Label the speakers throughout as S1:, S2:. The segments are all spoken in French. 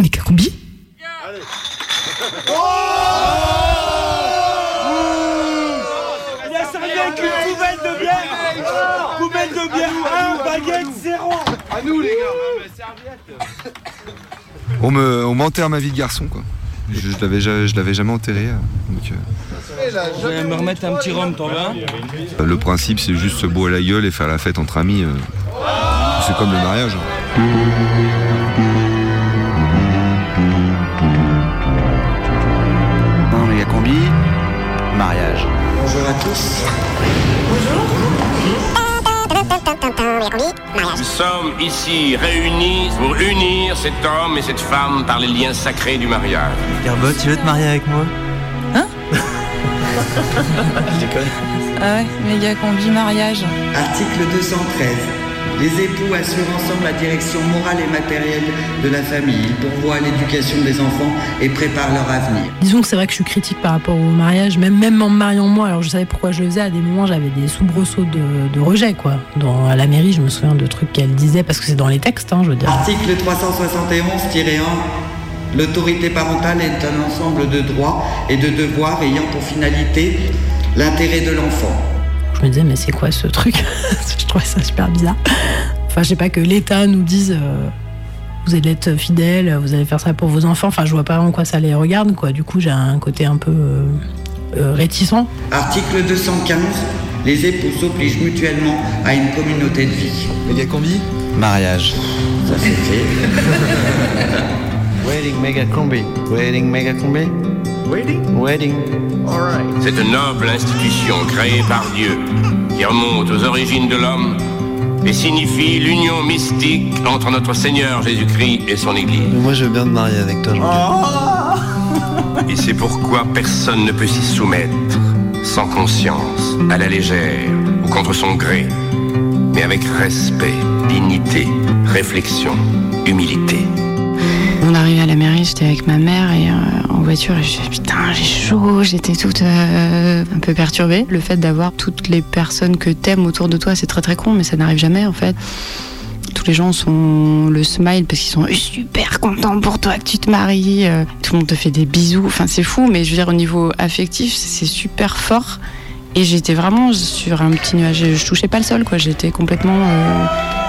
S1: Méga combi
S2: Il y a servi avec une poubelle de bière Poubelle de bière 1, baguette 0
S3: À nous les gars
S4: On me, on m'enterre ma vie de garçon, quoi. Je, je l'avais, je l'avais jamais enterré. euh, donc, euh,
S2: Je vais me remettre un petit rhum, t'en veux
S4: le principe, c'est juste se boire la gueule et faire la fête entre amis. euh. C'est comme le mariage.
S5: Un mariage.
S6: Bonjour à tous.
S7: Nous sommes ici réunis pour unir cet homme et cette femme par les liens sacrés du mariage.
S5: Garbot, tu veux te marier avec moi?
S8: Ah ouais, méga combi mariage.
S6: Article 213. Les époux assurent ensemble la direction morale et matérielle de la famille. Ils pourvoient à l'éducation des enfants et préparent leur avenir.
S1: Disons que c'est vrai que je suis critique par rapport au mariage, même, même en me mariant moi. Alors je savais pourquoi je le faisais. À des moments, j'avais des soubresauts de, de rejet, quoi. Dans, à la mairie, je me souviens de trucs qu'elle disait, parce que c'est dans les textes, hein, je veux dire.
S6: Article 371-1. L'autorité parentale est un ensemble de droits et de devoirs ayant pour finalité l'intérêt de l'enfant.
S1: Je me disais, mais c'est quoi ce truc Je trouvais ça super bizarre. Enfin, je sais pas que l'État nous dise. euh, vous allez être fidèle, vous allez faire ça pour vos enfants. Enfin, je vois pas en quoi ça les regarde, quoi. Du coup, j'ai un côté un peu euh, euh, réticent.
S6: Article 215. Les époux s'obligent mutuellement à une communauté de vie.
S5: Méga combi? Mariage.
S6: Ça c'est fait.
S5: Wedding méga combi. Wedding méga combi? Wedding? Wedding. Alright.
S7: Cette noble institution créée par Dieu, qui remonte aux origines de l'homme et signifie l'union mystique entre notre Seigneur Jésus-Christ et son Église.
S5: Moi je veux bien te marier avec toi, jean
S7: Et c'est pourquoi personne ne peut s'y soumettre sans conscience, à la légère ou contre son gré, mais avec respect, dignité, réflexion, humilité.
S8: On arrivait à la mairie, j'étais avec ma mère et euh, en voiture et je putain j'ai chaud, j'étais toute euh, un peu perturbée. Le fait d'avoir toutes les personnes que t'aimes autour de toi, c'est très très con, mais ça n'arrive jamais en fait. Tous les gens sont le smile parce qu'ils sont super contents pour toi que tu te maries. euh, tout le monde te fait des bisous. Enfin c'est fou, mais je veux dire au niveau affectif c'est super fort. Et j'étais vraiment sur un petit nuage. Je touchais pas le sol quoi. J'étais complètement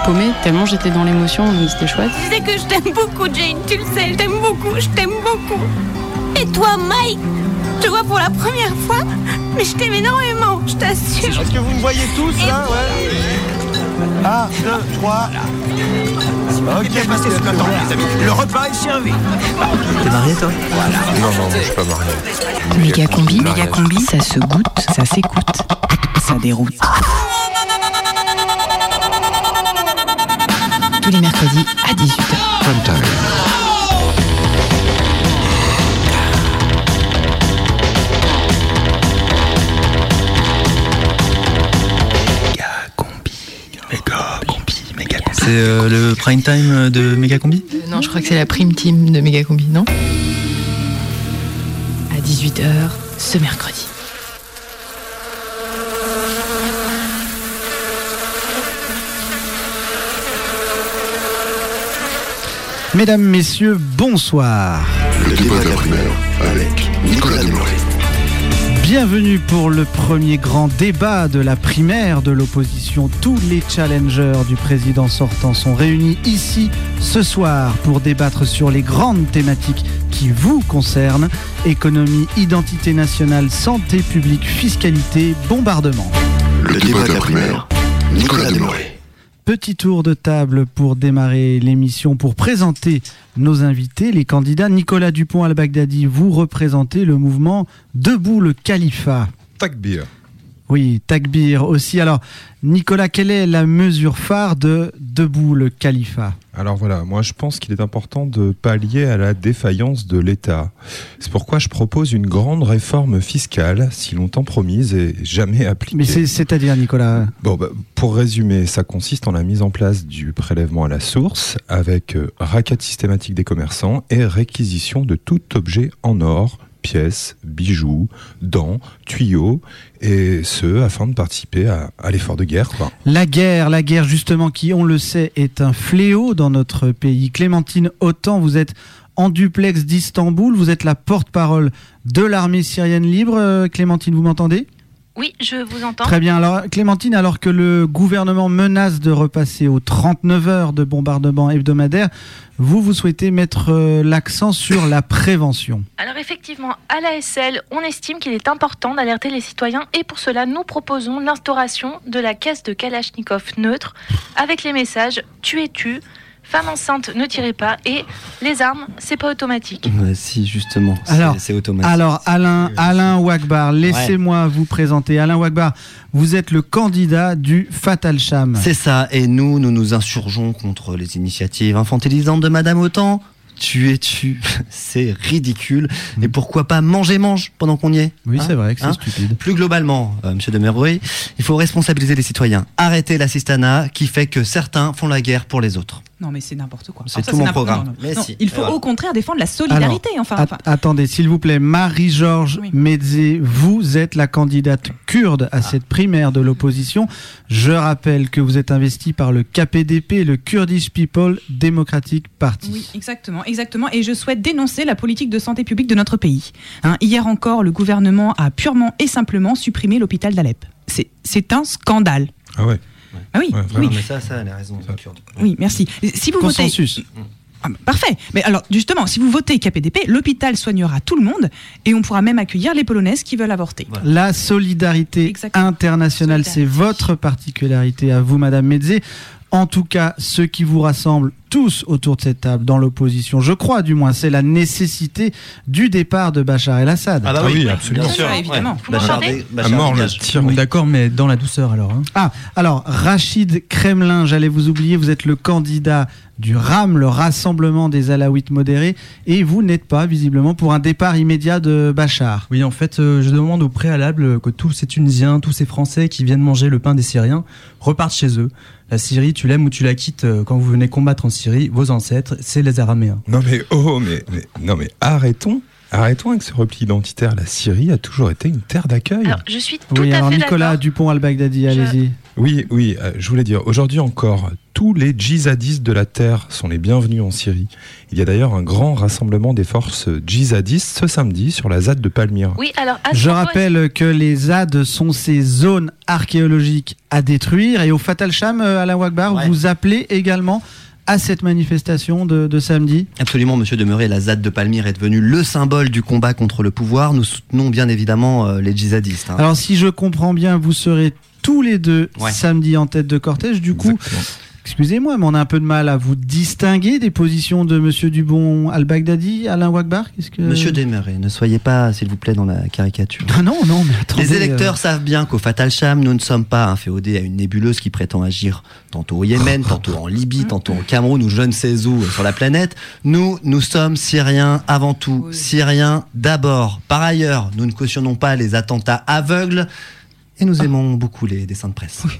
S8: paumée tellement j'étais dans l'émotion. donc C'était chouette.
S9: Tu sais que je t'aime beaucoup, Jane, tu le sais, je t'aime beaucoup, je t'aime beaucoup. Et toi, Mike, je te vois pour la première fois, mais je t'aime énormément, je t'assure.
S3: Est-ce que vous me voyez tous là Ouais. 1, 2, 3. Ok, passez ce temps, les amis. Le repas est servi.
S5: T'es marié toi
S4: Non, non, je suis pas marié.
S8: Méga combi, méga combi, ça se goûte, ça s'écoute, ça déroute. Tous les mercredis à 18h.
S5: C'est euh, le prime time de méga combi
S8: Non, je crois que c'est la prime team de méga combi, non? À 18h ce mercredi.
S10: Mesdames, Messieurs, bonsoir.
S11: Le débat de la primaire avec Nicolas Demoré.
S10: Bienvenue pour le premier grand débat de la primaire de l'opposition. Tous les challengers du président sortant sont réunis ici ce soir pour débattre sur les grandes thématiques qui vous concernent. Économie, identité nationale, santé publique, fiscalité, bombardement.
S11: Le débat de la primaire, Nicolas Demoré.
S10: Petit tour de table pour démarrer l'émission, pour présenter nos invités, les candidats. Nicolas Dupont al-Baghdadi, vous représentez le mouvement Debout le Califat.
S4: Takbir.
S10: Oui, Takbir aussi. Alors, Nicolas, quelle est la mesure phare de Debout le Califat
S12: Alors voilà, moi je pense qu'il est important de pallier à la défaillance de l'État. C'est pourquoi je propose une grande réforme fiscale, si longtemps promise et jamais appliquée.
S10: Mais c'est- c'est-à-dire, Nicolas
S12: Bon, bah, pour résumer, ça consiste en la mise en place du prélèvement à la source avec euh, raquette systématique des commerçants et réquisition de tout objet en or, pièces, bijoux, dents, tuyaux, et ce, afin de participer à, l'effort de guerre.
S10: La guerre, la guerre justement qui, on le sait, est un fléau dans notre pays. Clémentine Autant, vous êtes en duplex d'Istanbul. Vous êtes la porte-parole de l'armée syrienne libre. Euh, Clémentine, vous m'entendez?
S13: Oui, je vous entends.
S10: Très bien. Alors, Clémentine, alors que le gouvernement menace de repasser aux 39 heures de bombardement hebdomadaire, vous, vous souhaitez mettre euh, l'accent sur la prévention.
S13: Alors effectivement, à l'ASL, on estime qu'il est important d'alerter les citoyens et pour cela, nous proposons l'instauration de la caisse de Kalachnikov neutre avec les messages tu es tu, femme enceinte ne tirez pas et les armes, c'est pas automatique.
S14: Ouais, si, justement, c'est-
S10: Alors,
S14: c'est automatique.
S10: Alors, Alain, Alain Wagbar, laissez-moi vous présenter. Alain Wagbar, vous êtes le candidat du Fatal Sham.
S14: C'est ça, et nous, nous nous insurgeons contre les initiatives infantilisantes de Madame Autant. Tu es tu, c'est ridicule. Et pourquoi pas manger mange pendant qu'on y est?
S10: Oui,
S14: Hein?
S10: c'est vrai que c'est
S14: Hein?
S10: stupide.
S14: Plus globalement, euh, Monsieur Demeroy, il faut responsabiliser les citoyens. Arrêter l'assistanat qui fait que certains font la guerre pour les autres.
S15: Non, mais c'est n'importe quoi.
S14: C'est tout mon
S15: n'importe-
S14: programme.
S15: non, non.
S14: Mais
S15: Non,
S14: si,
S15: il faut
S14: voilà.
S15: au contraire défendre la solidarité.
S10: Alors,
S15: enfin,
S10: at-
S15: enfin,
S10: attendez, s'il vous plaît, Marie-Georges Medzé, vous êtes la candidate kurde
S14: Ah.
S10: à cette primaire de l'opposition. Je rappelle que vous êtes investi par le KPDP, le Kurdish People Democratic Party.
S15: Oui, exactement, exactement. Et je souhaite dénoncer la politique de santé publique de notre pays. Hein, hier encore, le gouvernement a purement et simplement supprimé l'hôpital d'Alep. C'est- C'est un scandale.
S12: Ah ouais.
S15: Ah oui, oui.
S14: mais ça, ça, elle a raison. kurde.
S15: Oui, merci. Si vous
S10: Consensus.
S15: votez. Ah, bah, parfait. Mais alors, justement, si vous votez KPDP, l'hôpital soignera tout le monde et on pourra même accueillir les Polonaises qui veulent avorter.
S10: La solidarité internationale, c'est votre particularité à vous, Madame Medzé. En tout cas, ce qui vous rassemble tous autour de cette table dans l'opposition, je crois du moins, c'est la nécessité du départ de Bachar el-Assad.
S12: Ah bah oui, absolument.
S14: bien sûr,
S15: évidemment.
S14: ouais. Bachar
S12: mort.
S16: D'accord, mais dans la douceur alors. hein.
S10: Ah, alors, Rachid Kremlin, j'allais vous oublier, vous êtes le candidat du RAM, le Rassemblement des Alaouites modérés, et vous n'êtes pas, visiblement, pour un départ immédiat de Bachar.
S16: Oui, en fait, euh, je demande au préalable que tous ces Tunisiens, tous ces Français qui viennent manger le pain des Syriens repartent chez eux. La Syrie, tu l'aimes ou tu la quittes euh, quand vous venez combattre en Syrie, vos ancêtres, c'est les Araméens.
S12: Non mais oh mais, mais- non mais arrêtons arrêtons avec ce repli identitaire. La Syrie a toujours été une terre d'accueil.
S13: Alors, je suis tout
S10: Oui,
S13: à
S10: alors
S13: fait
S10: Nicolas
S13: d'accord.
S10: Dupont al-Baghdadi, allez-y.
S12: Oui, oui, euh, je voulais dire, aujourd'hui encore, tous les djihadistes de la Terre sont les bienvenus en Syrie. Il y a d'ailleurs un grand rassemblement des forces djihadistes ce samedi sur la ZAD de Palmyre.
S13: Oui, alors à ce
S10: Je rappelle que les ZAD sont ces zones archéologiques à détruire et au Fatal Sham, euh, Alain Wagbar,
S14: Ouais.
S10: vous appelez également à cette manifestation de, de samedi.
S14: Absolument, Monsieur Demeuré, la ZAD de Palmyre est devenue le symbole du combat contre le pouvoir. Nous soutenons bien évidemment euh, les djihadistes. hein.
S10: Alors si je comprends bien, vous serez tous les deux
S14: Ouais.
S10: samedi en tête de cortège. Du coup, excusez-moi, mais on a un peu de mal à vous distinguer des positions de Monsieur Dubon al-Baghdadi, Alain Wagbar. Qu'est-ce que
S14: Monsieur Demeuré, ne soyez pas, s'il vous plaît, dans la caricature.
S10: Ah non, non, mais attendez.
S14: Les électeurs
S10: euh,
S14: savent bien qu'au Fatal Sham, nous ne sommes pas inféodés à une nébuleuse qui prétend agir tantôt au Yémen, tantôt en Libye, tantôt au Cameroun ou je ne sais où sur la planète. Nous, nous sommes Syriens avant tout, Syriens d'abord. Par ailleurs, nous ne cautionnons pas les attentats aveugles et nous aimons beaucoup les dessins de presse.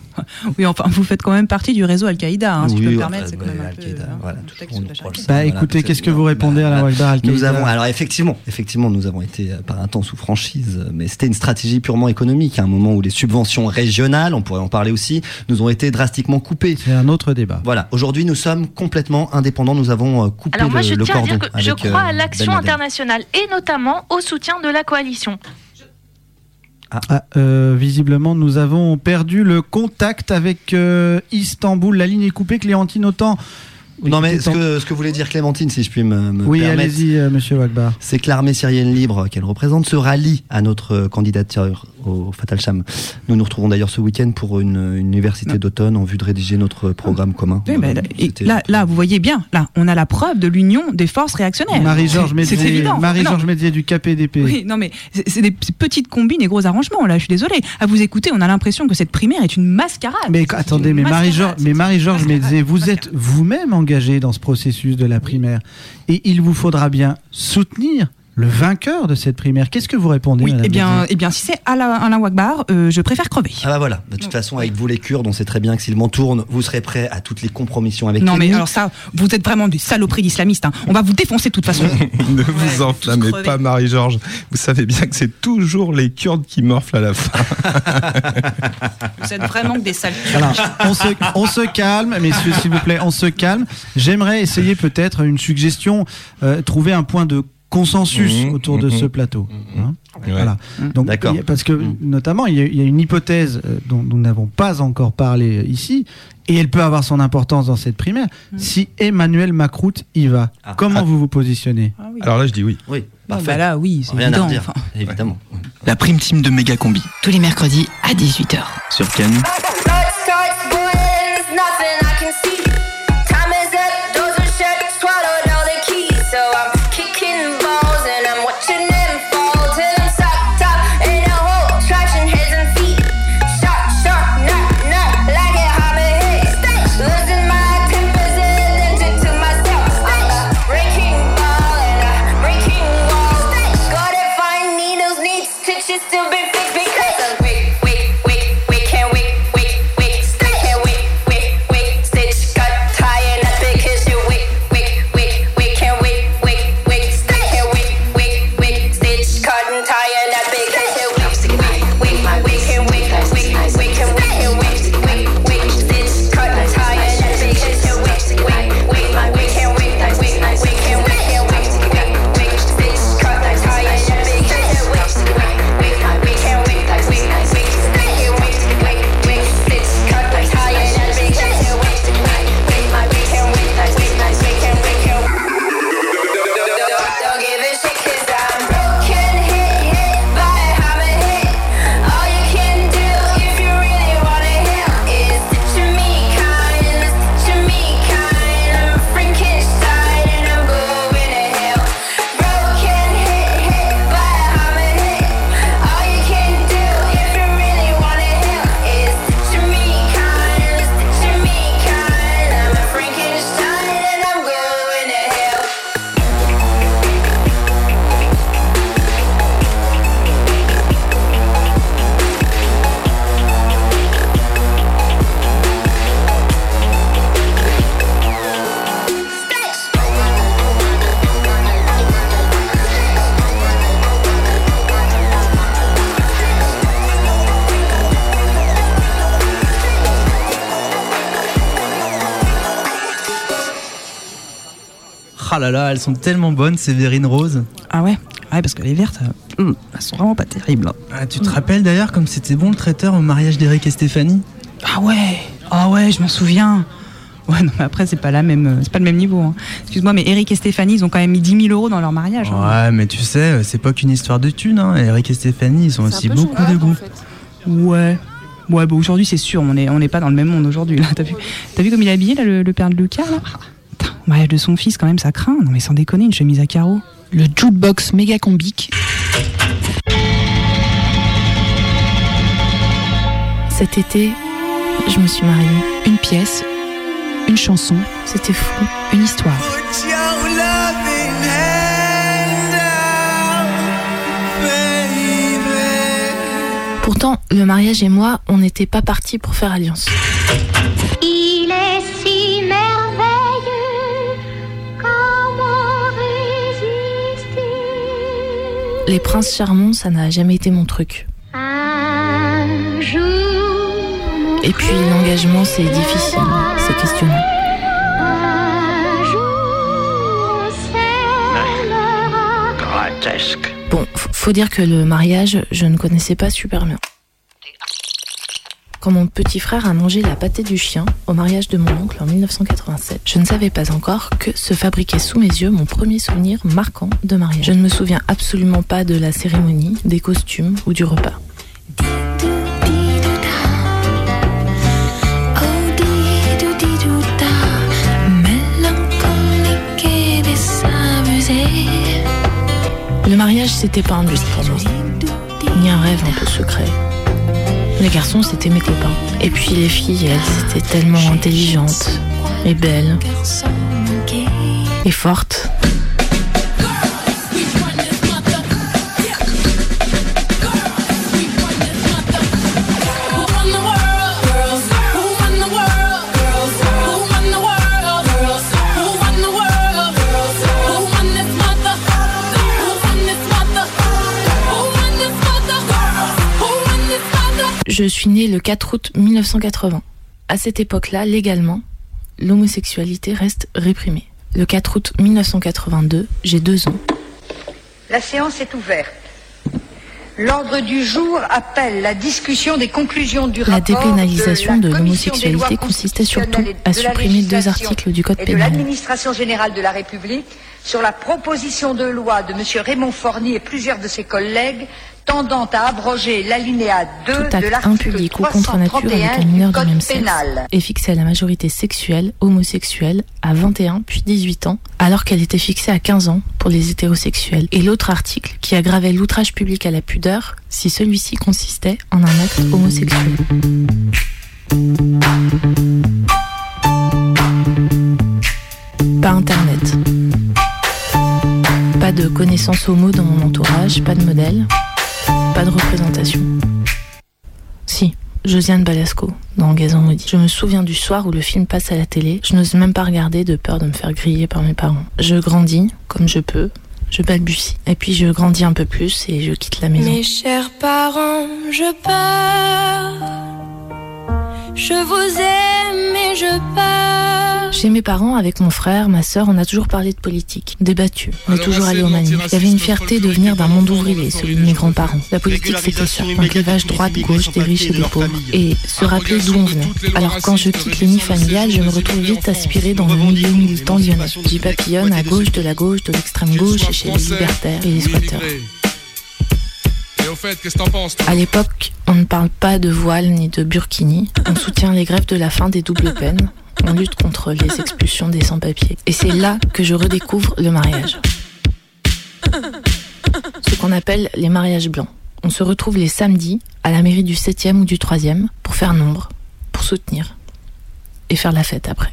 S15: Oui, enfin, vous faites quand même partie du réseau Al-Qaïda, hein, si je
S14: Oui,
S15: peux me
S14: enfin,
S15: permettre. C'est quand même un peu. Hein,
S14: voilà,
S15: el-Assad.
S10: Bah
S14: Voilà,
S10: écoutez, qu'est-ce que vous répondez à Wagbar
S14: Nous
S10: Al-Qaïda
S14: avons, alors effectivement, effectivement, nous avons été euh, par un temps sous franchise, mais c'était une stratégie purement économique. À un moment où les subventions régionales, on pourrait en parler aussi, nous ont été drastiquement coupées.
S10: C'est un autre débat.
S14: Voilà. Aujourd'hui, nous sommes complètement indépendants. Nous avons euh, coupé
S13: Alors moi,
S14: le,
S13: je
S14: le
S13: tiens à
S14: cordon
S13: dire que je
S14: avec,
S13: crois
S14: euh,
S13: à l'action internationale et notamment au soutien de la coalition.
S10: Ah, euh, visiblement, nous avons perdu le contact avec euh, Istanbul. La ligne est coupée. Clémentine, autant.
S14: Non, mais ce que, ce que voulait dire Clémentine, si je puis me, me
S10: Oui,
S14: permettre,
S10: allez-y, euh, monsieur Wagbar.
S14: c'est que l'armée syrienne libre qu'elle représente se rallie à notre euh, candidature au Fatal Sham. Nous nous retrouvons d'ailleurs ce week-end pour une, une université d'automne en vue de rédiger notre programme commun.
S15: Oui, mais là, et là, là, vous voyez bien, là, on a la preuve de l'union des forces réactionnaires.
S10: Marie-Georges
S15: C'est
S10: Médier,
S15: évident.
S10: Marie-Georges
S15: Non.
S10: Médier du KPDP.
S15: Oui, non, mais c'est des petites combines et gros arrangements, là, je suis désolée. À vous écouter, on a l'impression que cette primaire est une mascarade.
S10: Mais attendez, mais. Marie-Georges, mais Marie-Georges Médier, vous êtes vous-même engagé dans ce processus de la primaire, et il vous faudra bien soutenir le vainqueur de cette primaire. Qu'est-ce que vous répondez
S15: Oui, eh bien, eh bien, si c'est Alain, Alain Wagbar, euh, je préfère crever.
S14: Ah bah voilà, de toute façon, avec vous les Kurdes, on sait très bien que s'il m'en tourne, vous serez prêts à toutes les compromissions avec
S15: Non, mais alors ça, vous êtes vraiment des saloperies d'islamistes. hein. On va vous défoncer de toute façon.
S12: ne vous enflammez pas, Marie-Georges. Vous savez bien que c'est toujours les Kurdes qui morflent à la fin.
S15: vous êtes vraiment des sales
S10: Alors, on se, on se calme, messieurs, s'il vous plaît, on se calme. J'aimerais essayer peut-être une suggestion, euh, trouver un point de consensus
S12: Mhm,
S10: autour de
S12: mhm.
S10: ce plateau. Hein
S12: Ouais.
S10: Voilà. Donc, a- parce que notamment, il y, a, il y a une hypothèse euh, dont nous n'avons pas encore parlé euh, ici, et elle peut avoir son importance dans cette primaire. Si Emmanuel Macron y va, comment
S12: Ah.
S10: vous vous positionnez?
S12: Alors là, je dis oui.
S14: Oui,
S15: Bah,
S14: parfait.
S15: là, oui, c'est
S14: Rien
S15: évident.
S14: à redire,
S15: enfin.
S14: évidemment.
S17: La prime team de Méga Combi
S18: Tous les mercredis à 18h.
S17: sur Canu.
S16: Là là, elles sont tellement bonnes, ces verrines roses.
S15: Ah ouais? Ouais, parce que les vertes, euh, hum, elles sont vraiment pas terribles. hein.
S16: Ah, tu te rappelles d'ailleurs comme c'était bon le traiteur au mariage d'Eric et Stéphanie?
S15: Ah ouais Ah ouais, je m'en souviens. Ouais, non, mais après, c'est pas, la même, euh, c'est pas le même niveau. hein. Excuse-moi, mais Eric et Stéphanie, ils ont quand même mis 10 000 euros dans leur mariage. hein.
S16: Ouais, mais tu sais, c'est pas qu'une histoire de thunes. Hein. Eric et Stéphanie, ils ont aussi beaucoup de goût.
S15: Ouais. Ouais, bah aujourd'hui, c'est sûr, on n'est on est pas dans le même monde aujourd'hui. là. T'as vu, t'as vu comme il est habillé, là, le, le père de Lucas, là? Au mariage de son fils, quand même, ça craint. Non, mais sans déconner, une chemise à carreaux.
S18: Le jukebox méga combique. Cet été, je me suis mariée. Une pièce, une chanson, c'était fou, une histoire. Pourtant, le mariage et moi, on n'était pas partis pour faire alliance. Les princes charmants, ça n'a jamais été mon truc.
S9: Un jour,
S18: Et puis l'engagement, c'est difficile, c'est questionnant. Bon, faut dire que le mariage, je ne connaissais pas super bien. Quand mon petit frère a mangé la pâtée du chien au mariage de mon oncle en 1987, je ne savais pas encore que se fabriquait sous mes yeux mon premier souvenir marquant de mariage. Je ne me souviens absolument pas de la cérémonie, des costumes ou du repas. Le mariage, c'était pas un but pour moi, ni un rêve un peu secret. Les garçons, c'était mes copains. Et puis les filles, elles étaient tellement intelligentes et belles et fortes. Je suis née le 4 août 1980. À cette époque-là, légalement, l'homosexualité reste réprimée. Le 4 août 1982, j'ai deux ans.
S19: La séance est ouverte. L'ordre du jour appelle la discussion des conclusions du
S18: La
S19: rapport
S18: dépénalisation
S19: de
S18: de
S19: la
S18: l'homosexualité consistait surtout à
S19: la
S18: supprimer deux articles du Code
S19: et de
S18: pénal.
S19: l'administration générale de la République sur la proposition de loi de M. Raymond Forny et plusieurs de ses collègues tendant à abroger l'alinéa 2
S18: Tout
S19: de l'article
S18: ou contre nature avec
S19: 331
S18: un mineur
S19: du Code
S18: même sexe
S19: pénal.
S18: est fixé à la majorité sexuelle homosexuelle à 21 puis 18 ans, alors qu'elle était fixée à 15 ans pour les hétérosexuels. Et l'autre article qui aggravait l'outrage public à la pudeur si celui-ci consistait en un acte homosexuel. Pas internet. Pas de connaissances homo dans mon entourage, pas de modèle, pas de représentation. Si, Josiane Balasco, dans Gazon Maudit. Je me souviens du soir où le film passe à la télé. Je n'ose même pas regarder de peur de me faire griller par mes parents. Je grandis comme je peux. Je balbutie. Et puis je grandis un peu plus et je quitte la maison.
S9: Mes chers parents, je pars. Je vous aime et je pars.
S18: Chez mes parents, avec mon frère, ma sœur, on a toujours parlé de politique, débattu. On est toujours allé aux manifs. Il y avait une fierté de venir d'un monde ouvrier, celui de mes grands-parents. La politique, c'était ça. Un clivage droite-gauche des riches et des pauvres. Et se rappeler d'où on venait. Alors quand je quitte les nids familiales, je me retrouve vite aspirée dans le milieu militant lyonnais. J'y papillonne à gauche de la gauche, de l'extrême gauche, et chez les libertaires et les squatteurs.
S20: Et au fait, qu'est-ce que t'en penses toi?
S18: À l'époque, on ne parle pas de voile ni de burkini. On soutient les grèves de la fin des doubles peines. On lutte contre les expulsions des sans-papiers. Et c'est là que je redécouvre le mariage. Ce qu'on appelle les mariages blancs. On se retrouve les samedis à la mairie du 7e ou du 3e pour faire nombre, pour soutenir et faire la fête après.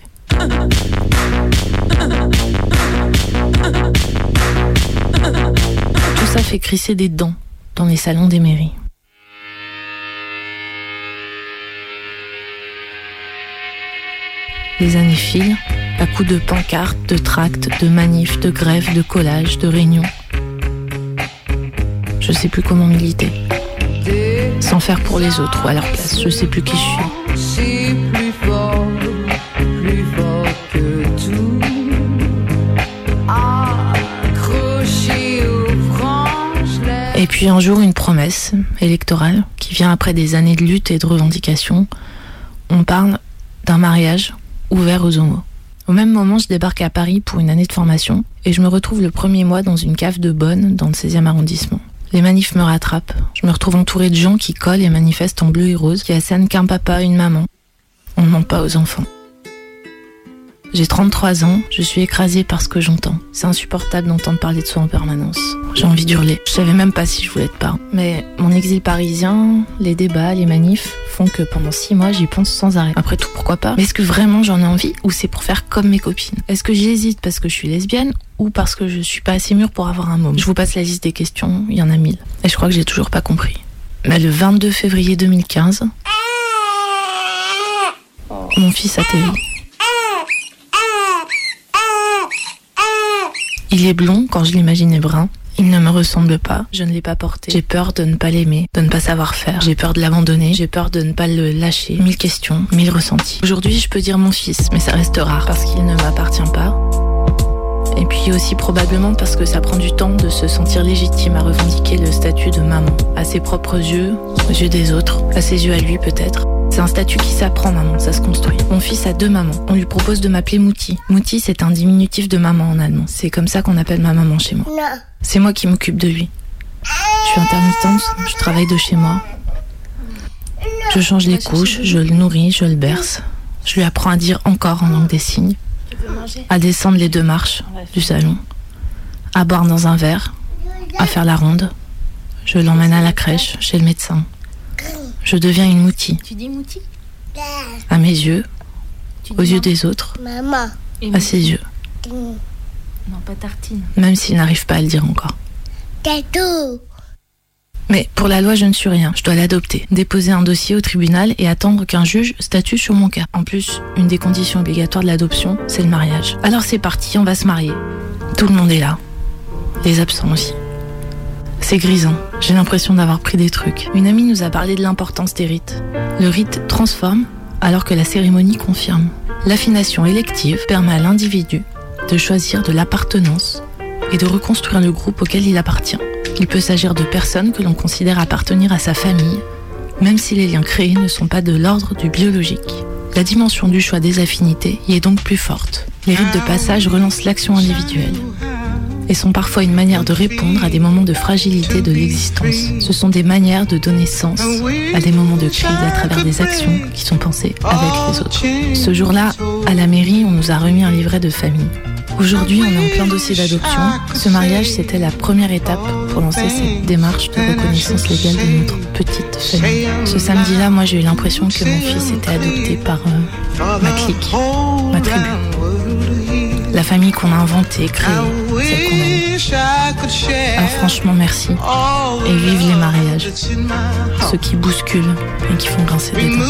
S18: Tout ça fait crisser des dents dans les salons des mairies. Les années filent, à coups de pancartes, de tracts, de manifs, de grèves, de collages, de réunions. Je sais plus comment militer. Sans faire pour les autres ou à leur place, je sais plus qui je suis.
S9: C'est plus fort, plus fort que tout. Accroché aux franges lèvres.
S18: Et puis un jour, une promesse électorale qui vient après des années de lutte et de revendication. On parle d'un mariage ouvert aux homos. Au même moment, je débarque à Paris pour une année de formation et je me retrouve le premier mois dans une cave de Bonne, dans le 16e arrondissement. Les manifs me rattrapent. Je me retrouve entourée de gens qui collent et manifestent en bleu et rose, qui assènent qu'un papa, une maman. On ne ment pas aux enfants. J'ai 33 ans, je suis écrasée par ce que j'entends. C'est insupportable d'entendre parler de soi en permanence. J'ai envie d'hurler. Je savais même pas si je voulais être parent. Mais mon exil parisien, les débats, les manifs font que pendant 6 mois j'y pense sans arrêt. Après tout, pourquoi pas? Mais est-ce que vraiment j'en ai envie ou c'est pour faire comme mes copines? Est-ce que j'hésite parce que je suis lesbienne ou parce que je suis pas assez mûre pour avoir un môme? Je vous passe la liste des questions, il y en a mille. Et je crois que j'ai toujours pas compris. Mais le 22 février 2015, mon fils atterrit. Il est blond quand je l'imaginais brun. Il ne me ressemble pas, je ne l'ai pas porté. J'ai peur de ne pas l'aimer, de ne pas savoir faire. J'ai peur de l'abandonner, j'ai peur de ne pas le lâcher. Mille questions, mille ressentis. Aujourd'hui, je peux dire mon fils, mais ça reste rare parce qu'il ne m'appartient pas. Et puis aussi probablement parce que ça prend du temps de se sentir légitime à revendiquer le statut de maman, à ses propres yeux, aux yeux des autres, à ses yeux à lui peut-être. C'est un statut qui s'apprend, maman, ça se construit. Mon fils a deux mamans. On lui propose de m'appeler Mouti. Mouti, c'est un diminutif de maman en allemand. C'est comme ça qu'on appelle ma maman chez moi. C'est moi qui m'occupe de lui. Je suis intermittente, je travaille de chez moi. Je change les couches, je le nourris, je le berce. Je lui apprends à dire encore en langue des signes, à descendre les deux marches du salon, à boire dans un verre, à faire la ronde. Je l'emmène à la crèche, chez le médecin. Je deviens une moutie,
S1: Tu dis
S18: à mes yeux, aux yeux des autres,
S1: Maman.
S18: à ses yeux,
S1: Non, pas tartine.
S18: même s'il n'arrive pas à le dire encore.
S1: Tatou.
S18: Mais pour la loi, je ne suis rien. Je dois l'adopter, déposer un dossier au tribunal et attendre qu'un juge statue sur mon cas. En plus, une des conditions obligatoires de l'adoption, c'est le mariage. Alors c'est parti, on va se marier. Tout le monde est là. Les absents aussi. C'est grisant. J'ai l'impression d'avoir pris des trucs. Une amie nous a parlé de l'importance des rites. Le rite transforme alors que la cérémonie confirme. L'affination élective permet à l'individu de choisir de l'appartenance et de reconstruire le groupe auquel il appartient. Il peut s'agir de personnes que l'on considère appartenir à sa famille, même si les liens créés ne sont pas de l'ordre du biologique. La dimension du choix des affinités y est donc plus forte. Les rites de passage relancent l'action individuelle et sont parfois une manière de répondre à des moments de fragilité de l'existence. Ce sont des manières de donner sens à des moments de crise à travers des actions qui sont pensées avec les autres. Ce jour-là, à la mairie, on nous a remis un livret de famille. Aujourd'hui, on est en plein dossier d'adoption. Ce mariage, c'était la première étape pour lancer cette démarche de reconnaissance légale de notre petite famille. Ce samedi-là, moi, j'ai eu l'impression que mon fils était adopté par euh, ma clique, ma tribu. La famille qu'on a inventée, créée, celle qu'on aime. Alors franchement, merci. Et vive les mariages. Ceux qui bousculent et qui font grincer des dents.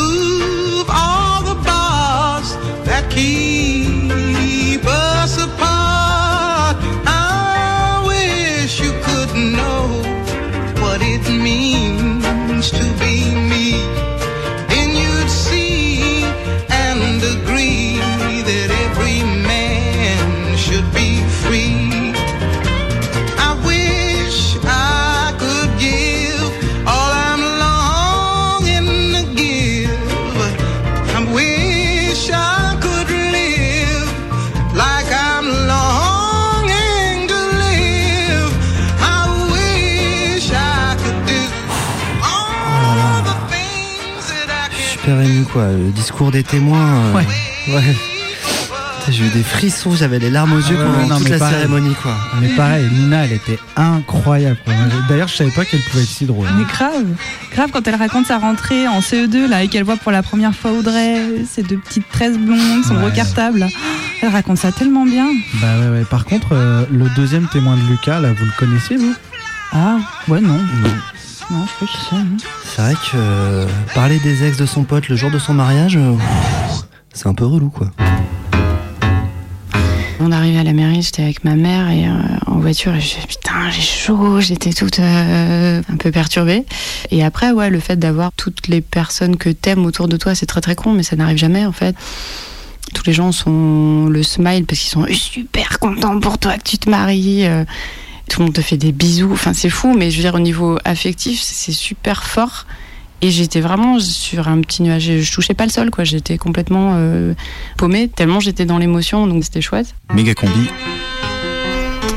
S14: Quoi, le discours des témoins. euh, ouais. Putain, J'ai eu des frissons, j'avais les larmes aux yeux
S10: Ah ouais,
S14: pendant
S10: ouais, non,
S14: toute
S10: mais
S14: la
S10: pareil.
S14: cérémonie quoi.
S10: Mais pareil, Nina, elle était incroyable. D'ailleurs, je savais pas qu'elle pouvait être si drôle.
S15: Mais grave, grave quand elle raconte sa rentrée en CE2 là et qu'elle voit pour la première fois Audrey, ses deux petites tresses blondes, son
S10: Ouais.
S15: gros cartable. Elle raconte ça tellement bien.
S10: Bah ouais, ouais. Par contre, euh, le deuxième témoin de Lucas, là, vous le connaissiez, vous?
S15: Ah, ouais, non.
S14: Non.
S15: Non, je sais pas qui c'est.
S14: C'est vrai que euh, parler des ex de son pote le jour de son mariage, euh, c'est un peu relou quoi.
S8: On arrivait à la mairie, j'étais avec ma mère et euh, en voiture et je disais putain j'ai chaud, j'étais toute euh, un peu perturbée. Et après ouais le fait d'avoir toutes les personnes que t'aimes autour de toi c'est très très con mais ça n'arrive jamais en fait. Tous les gens sont le smile parce qu'ils sont super contents pour toi que tu te maries. euh, tout le monde te fait des bisous, enfin c'est fou mais je veux dire au niveau affectif c'est super fort. Et j'étais vraiment sur un petit nuage. Je touchais pas le sol, quoi. J'étais complètement euh, paumée, tellement j'étais dans l'émotion, donc c'était chouette.
S17: Méga combi,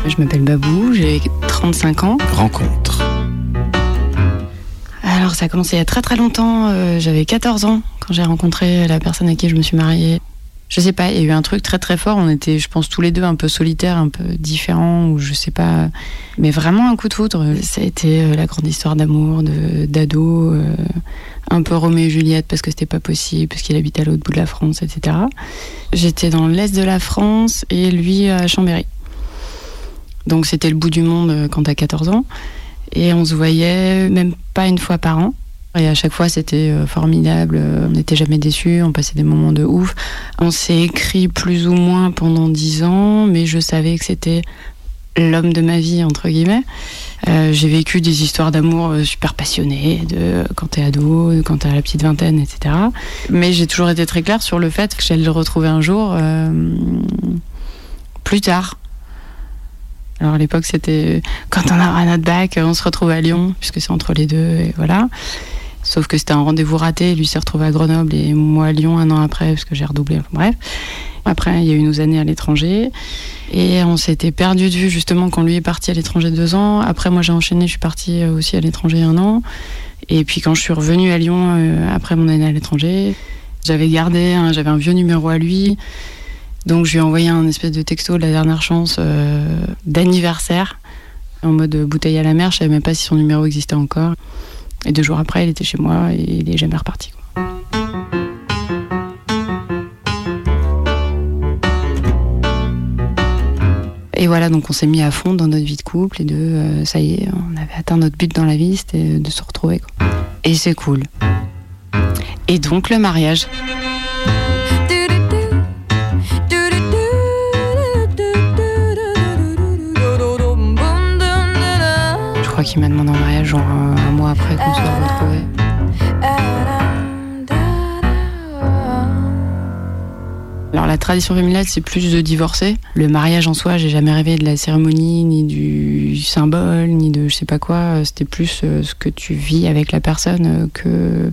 S8: Je m'appelle Babou, j'ai 35 ans.
S17: rencontre.
S8: Alors ça a commencé il y a très très longtemps, euh, j'avais 14 ans quand j'ai rencontré la personne à qui je me suis mariée. Je sais pas, il y a eu un truc très très fort, on était je pense tous les deux un peu solitaires, un peu différents, ou je sais pas, mais vraiment un coup de foudre. Ça a été euh, la grande histoire d'amour, d'ado, euh, un peu Roméo et Juliette parce que c'était pas possible, parce qu'il habitait à l'autre bout de la France, etc. J'étais dans l'est de la France et lui à Chambéry. Donc c'était le bout du monde euh, quand t'as 14 ans. Et on se voyait même pas une fois par an. Et à chaque fois, c'était euh, formidable. euh, On n'était jamais déçus. On passait des moments de ouf. On s'est écrit plus ou moins pendant dix ans, mais je savais que c'était l'homme de ma vie, entre guillemets. Euh, j'ai vécu des histoires d'amour super passionnées, de quand t'es ado, de quand t'as la petite vingtaine, etc. Mais j'ai toujours été très claire sur le fait que j'allais le retrouver un jour, plus tard. Alors à l'époque, c'était quand on aura notre bac, on se retrouve à Lyon, puisque c'est entre les deux, et voilà. Sauf que c'était un rendez-vous raté, lui s'est retrouvé à Grenoble et moi à Lyon un an après, parce que j'ai redoublé, enfin, bref. Après, il y a eu nos années à l'étranger et on s'était perdu de vue justement quand lui est parti à l'étranger deux ans. Après, moi j'ai enchaîné, je suis partie euh, aussi à l'étranger un an. Et puis quand je suis revenue à Lyon euh, après mon année à l'étranger, j'avais gardé, un- j'avais un vieux numéro à lui. Donc je lui ai envoyé un espèce de texto de la dernière chance euh, d'anniversaire en mode bouteille à la mer. Je savais même pas si son numéro existait encore. Et deux jours après, il était chez moi et il est jamais reparti. quoi. Et voilà, donc on s'est mis à fond dans notre vie de couple et de euh, ça y est, on avait atteint notre but dans la vie, c'était de se retrouver. quoi. Et c'est cool. Et donc le mariage? Je qu'il m'a demandé en mariage genre un, un mois après qu'on soit retrouvés. Alors la tradition familiale, c'est plus de divorcer. Le mariage en soi, j'ai jamais rêvé de la cérémonie, ni du symbole, ni de je sais pas quoi. C'était plus euh, ce que tu vis avec la personne euh, que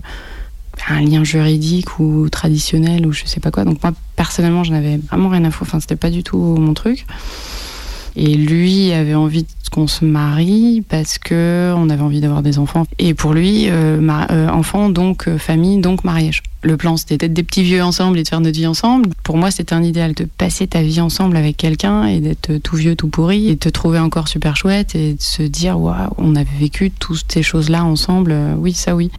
S8: un lien juridique ou traditionnel ou je sais pas quoi. Donc moi, personnellement, j'en avais vraiment rien à foutre. Enfin, c'était pas du tout mon truc. Et lui avait envie qu'on se marie parce que on avait envie d'avoir des enfants. Et pour lui, euh, euh, enfant, donc euh, famille, donc mariage. Le plan, c'était d'être des petits vieux ensemble et de faire notre vie ensemble. Pour moi, c'était un idéal de passer ta vie ensemble avec quelqu'un et d'être tout vieux, tout pourri et de te trouver encore super chouette et de se dire, waouh, on avait vécu toutes ces choses-là ensemble. Euh, Oui, ça oui.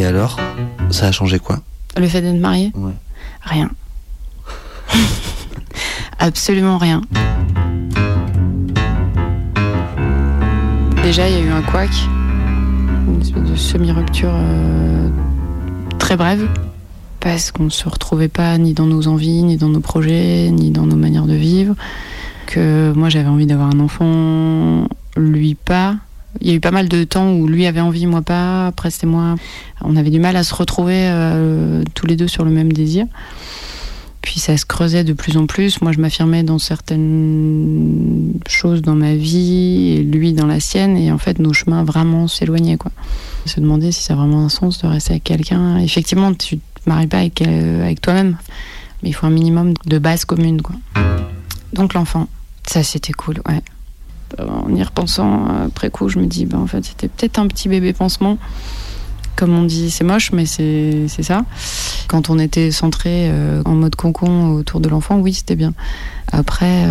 S14: Et alors, ça a changé quoi?
S8: Le fait d'être marié
S14: Ouais.
S8: Rien. Absolument rien. Déjà, il y a eu un couac, une espèce de semi-rupture euh, très brève, parce qu'on ne se retrouvait pas ni dans nos envies, ni dans nos projets, ni dans nos manières de vivre. Que moi, j'avais envie d'avoir un enfant, lui pas. Il y a eu pas mal de temps où lui avait envie, moi pas. Après, c'était moi. On avait du mal à se retrouver euh, tous les deux sur le même désir. Puis ça se creusait de plus en plus. Moi, je m'affirmais dans certaines choses dans ma vie, et lui dans la sienne, et en fait, nos chemins vraiment s'éloignaient. Quoi. Se demander si ça a vraiment un sens de rester avec quelqu'un. Effectivement, tu te maries pas avec, euh, toi-même, mais il faut un minimum de base commune. Quoi. Donc l'enfant, ça c'était cool, ouais. Euh, En y repensant euh, après coup, je me dis, bah, en fait, c'était peut-être un petit bébé pansement comme on dit, c'est moche, mais c'est ça. Quand on était centré euh, en mode concon autour de l'enfant, oui, c'était bien. Après,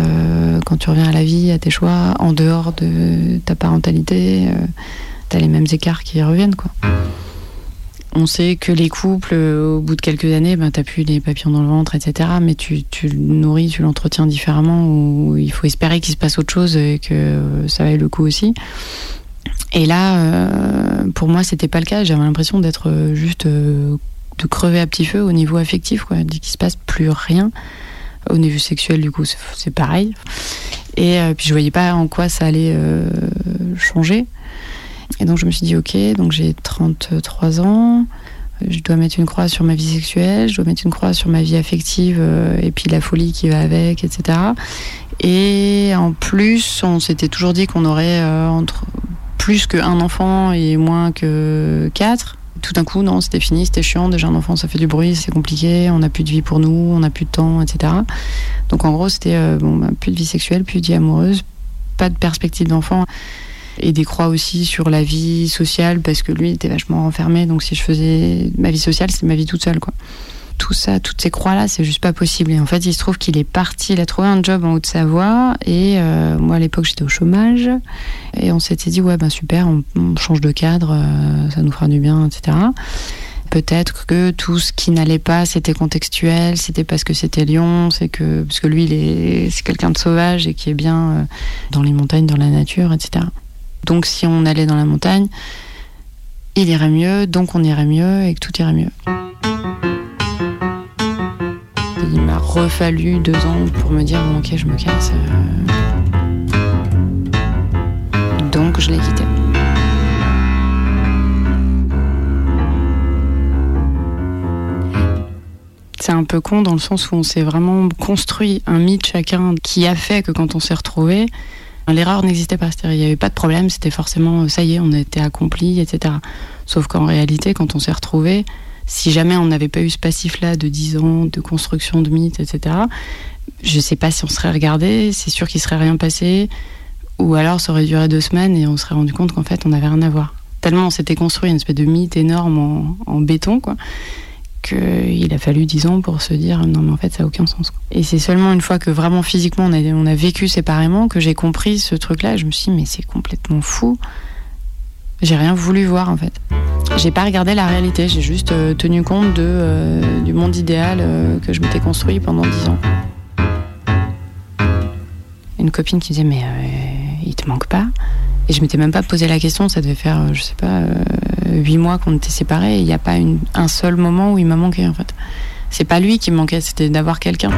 S8: quand tu reviens à la vie, à tes choix, en dehors de ta parentalité, euh, t'as les mêmes écarts qui reviennent, quoi. On sait que les couples, euh, au bout de quelques années, ben, t'as plus les papillons dans le ventre, etc. Mais tu, tu le nourris, tu l'entretiens différemment, ou il faut espérer qu'il se passe autre chose et que euh, ça vaille le coup aussi. Et là, euh, pour moi, c'était pas le cas. J'avais l'impression d'être juste de crever à petit feu au niveau affectif, quoi. Qu'il se passe plus rien. Au niveau sexuel, du coup, c'est- pareil. Et puis je voyais pas en quoi ça allait changer. Et donc je me suis dit, ok, donc j'ai 33 ans, je dois mettre une croix sur ma vie sexuelle, je dois mettre une croix sur ma vie affective euh, et puis la folie qui va avec, etc. Et en plus, on s'était toujours dit qu'on aurait euh, entre plus qu'un enfant et moins que quatre. Tout d'un coup, non, c'était fini, c'était chiant. Déjà, un enfant, ça fait du bruit, c'est compliqué, on n'a plus de vie pour nous, on n'a plus de temps, etc. Donc, en gros, c'était euh, bon, bah, plus de vie sexuelle, plus de vie amoureuse, pas de perspective d'enfant. Et des croix aussi sur la vie sociale, parce que lui était vachement renfermé. Donc, si je faisais ma vie sociale, c'est ma vie toute seule, quoi. Tout ça, toutes ces croix-là, c'est juste pas possible. Et en fait, il se trouve qu'il est parti, il a trouvé un job en Haute-Savoie. Et euh, moi, à l'époque, j'étais au chômage. Et on s'était dit, ouais, ben super, on, on change de cadre, euh, ça nous fera du bien, etc. Peut-être que tout ce qui n'allait pas, c'était contextuel, c'était parce que c'était Lyon, c'est que parce que lui, il est, c'est quelqu'un de sauvage et qui est bien euh, dans les montagnes, dans la nature, etc. Donc, si on allait dans la montagne, il irait mieux, donc on irait mieux et que tout irait mieux. Il m'a refallu deux ans pour me dire bon ok je me casse. euh. Donc je l'ai quitté. C'est un peu con dans le sens où on s'est vraiment construit un mythe chacun qui a fait que quand on s'est retrouvé, l'erreur n'existait pas. C'est-à-dire, il n'y avait pas de problème, c'était forcément ça y est, on était accompli, etc. Sauf qu'en réalité, quand on s'est retrouvé, si jamais on n'avait pas eu ce passif-là de 10 ans de construction de mythes, etc., je sais pas si on serait regardé, c'est sûr qu'il serait rien passé, ou alors ça aurait duré deux semaines et on serait rendu compte qu'en fait on n'avait rien à voir. Tellement on s'était construit une espèce de mythe énorme en, en béton, quoi, qu'il a fallu dix ans pour se dire non mais en fait ça a aucun sens. Et c'est seulement une fois que vraiment physiquement on a, on a vécu séparément que j'ai compris ce truc-là. Je me suis dit mais c'est complètement fou. J'ai rien voulu voir en fait. J'ai pas regardé la réalité, j'ai juste euh, tenu compte de, euh, du monde idéal euh, que je m'étais construit pendant dix ans. Une copine qui disait mais il te manque pas Et je m'étais même pas posé la question, ça devait faire, je sais pas, huit mois qu'on était séparés il n'y a pas un seul moment où il m'a manqué en fait. c'est pas lui qui me manquait, c'était d'avoir quelqu'un.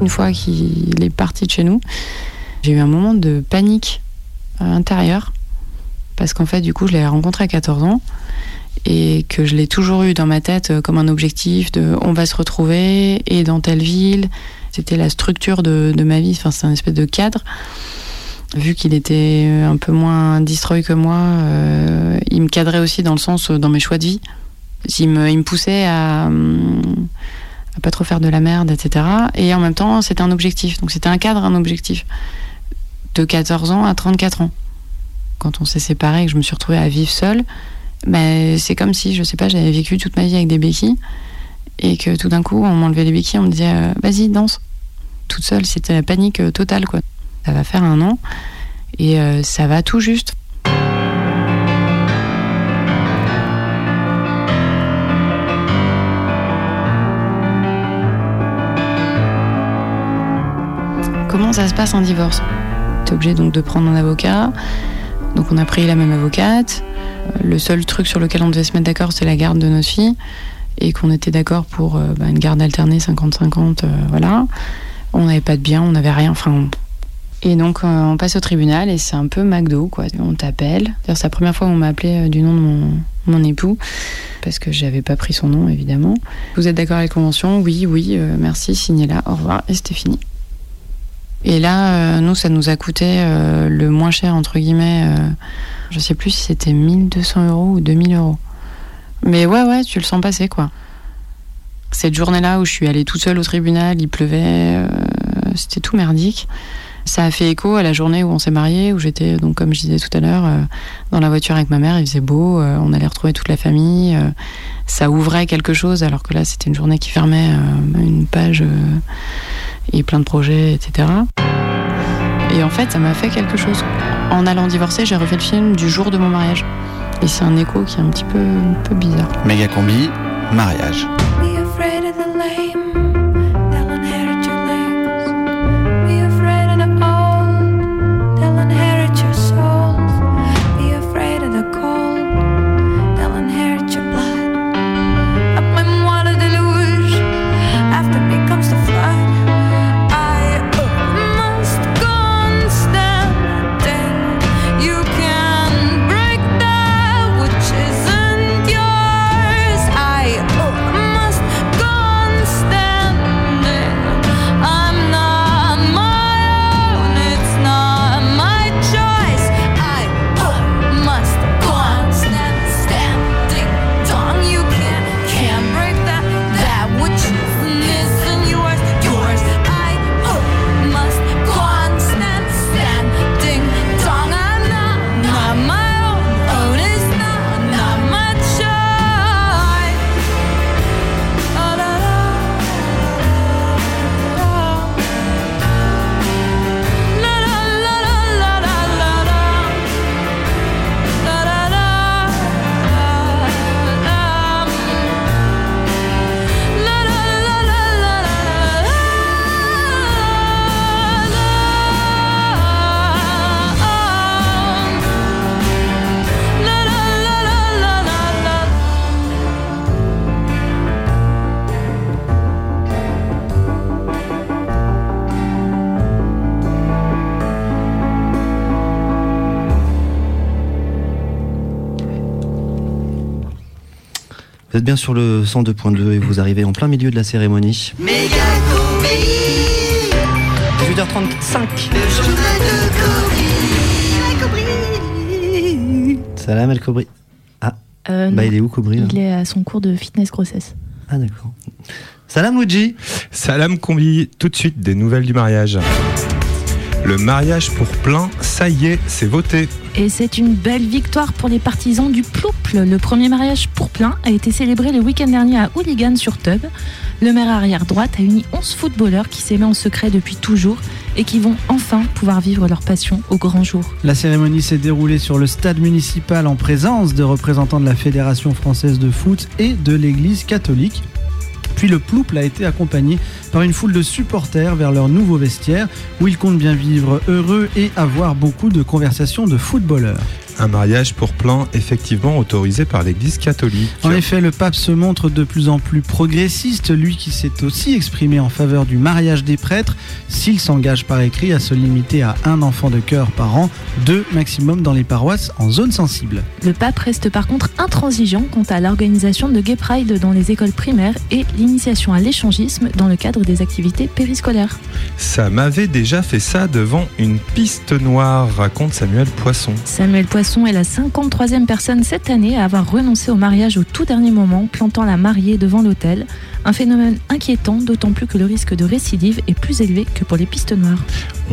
S8: Une fois qu'il est parti de chez nous, j'ai eu un moment de panique euh, intérieure. Parce qu'en fait, du coup, je l'ai rencontré à 14 ans et que je l'ai toujours eu dans ma tête euh, comme un objectif de on va se retrouver et dans telle ville. C'était la structure de, ma vie, enfin, c'est un espèce de cadre. Vu qu'il était un peu moins destroy que moi, euh, il me cadrait aussi dans le sens, euh, dans mes choix de vie. Il me, poussait à, hum, à pas trop faire de la merde, etc. Et en même temps, c'était un objectif. Donc c'était un cadre, un objectif. De 14 ans à 34 ans. Quand on s'est séparés et que je me suis retrouvée à vivre seule, ben, c'est comme si, je sais pas, j'avais vécu toute ma vie avec des béquilles et que tout d'un coup, on m'enlevait les béquilles, on me disait euh, vas-y, danse. Toute seule, c'était la panique euh, totale, quoi. Ça va faire un an et euh, ça va tout juste. Comment ça se passe un divorce? T'es obligé donc de prendre un avocat. Donc on a pris la même avocate. Le seul truc sur lequel on devait se mettre d'accord, c'est la garde de notre fille. Et qu'on était d'accord pour euh, bah, une garde alternée 50-50, euh, voilà. On n'avait pas de bien, on n'avait rien. Enfin, Et donc euh, on passe au tribunal et c'est un peu McDo, quoi. On t'appelle. C'est la première fois où on m'a appelé du nom de mon, mon époux. Parce que j'avais pas pris son nom, évidemment. Vous êtes d'accord avec la convention? Oui, oui, merci, signez là, au revoir. Et c'était fini. Et là, nous, ça nous a coûté le moins cher, entre guillemets. euh, je sais plus si c'était 1200 euros ou 2000 euros. Mais ouais, ouais, tu le sens passer, quoi. Cette journée-là où je suis allée toute seule au tribunal, il pleuvait, euh, c'était tout merdique. Ça a fait écho à la journée où on s'est mariés, où j'étais, donc comme je disais tout à l'heure, euh, dans la voiture avec ma mère, il faisait beau, euh, on allait retrouver toute la famille. ça ouvrait quelque chose, alors que là, c'était une journée qui fermait une page et plein de projets, etc. Et en fait, ça m'a fait quelque chose. En allant divorcer, j'ai refait le film du jour de mon mariage. Et c'est un écho qui est un petit peu, un peu bizarre.
S5: Méga combi, mariage.
S9: Be
S14: êtes bien sur le 102.2 et vous arrivez en plein milieu de la cérémonie. 18h35. Salam El Kobri. Ah,
S18: Euh,
S14: bah il est où Kobri là
S18: Il est à son cours de fitness grossesse.
S14: Ah d'accord. Salam Luigi.
S12: Salam combi, tout de suite des nouvelles du mariage. Le mariage pour plein, ça y est, c'est voté.
S1: Et c'est une belle victoire pour les partisans du plouple. Le premier mariage pour plein a été célébré le week-end dernier à Hooligan sur Tub. Le maire arrière droite a uni 11 footballeurs qui s'aimaient en secret depuis toujours et qui vont enfin pouvoir vivre leur passion au grand jour.
S10: La cérémonie s'est déroulée sur le stade municipal en présence de représentants de la Fédération française de foot et de l'Église catholique. Puis le plouple a été accompagné par une foule de supporters vers leur nouveau vestiaire où ils comptent bien vivre heureux et avoir beaucoup de conversations de footballeurs.
S12: Un mariage pour plein, effectivement autorisé par l'Église catholique.
S10: En effet, le pape se montre de plus en plus progressiste, lui qui s'est aussi exprimé en faveur du mariage des prêtres, s'il s'engage par écrit à se limiter à un enfant de cœur par an, deux maximum dans les paroisses en zone sensible.
S18: Le pape reste par contre intransigeant quant à l'organisation de Gay Pride dans les écoles primaires et l'initiation à l'échangisme dans le cadre des activités périscolaires.
S12: Ça m'avait déjà fait ça devant une piste noire, raconte Samuel Poisson.
S18: Samuel Poisson est la 53e personne cette année à avoir renoncé au mariage au tout dernier moment, plantant la mariée devant l'hôtel. Un phénomène inquiétant, d'autant plus que le risque de récidive est plus élevé que pour les pistes noires.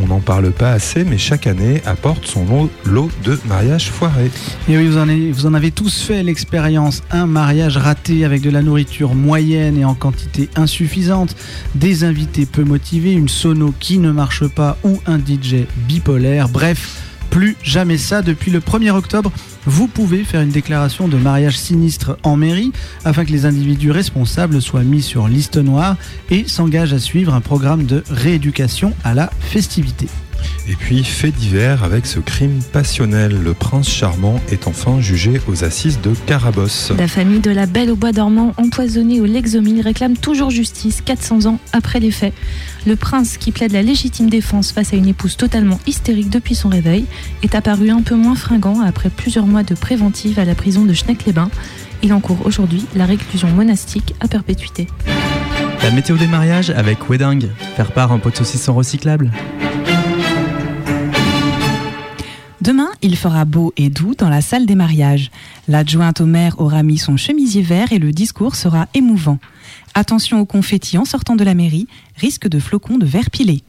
S12: On n'en parle pas assez, mais chaque année apporte son lot- lot de mariages foirés.
S10: Et oui, vous en avez, vous en avez tous fait l'expérience. Un mariage raté avec de la nourriture moyenne et en quantité insuffisante, des invités peu motivés, une sono qui ne marche pas ou un DJ bipolaire. Bref, plus jamais ça. Depuis le 1er octobre, vous pouvez faire une déclaration de mariage sinistre en mairie afin que les individus responsables soient mis sur liste noire et s'engagent à suivre un programme de rééducation à la festivité.
S12: Et puis, fait divers avec ce crime passionnel. Le prince charmant est enfin jugé aux assises de Carabosse.
S18: La famille de la Belle au Bois dormant, empoisonnée au Lexomil, réclame toujours justice 400 ans après les faits. Le prince, qui plaide la légitime défense face à une épouse totalement hystérique depuis son réveil, est apparu un peu moins fringant après plusieurs mois de préventive à la prison de Schneck-les-Bains. Il encourt aujourd'hui la réclusion monastique à perpétuité.
S16: La météo des mariages avec Wedding. Faire part un pot de saucisson recyclable.
S15: Demain, il fera beau et doux dans la salle des mariages. L'adjointe au maire aura mis son chemisier vert et le discours sera émouvant. Attention aux confettis en sortant de la mairie, risque de flocons de verre pilé.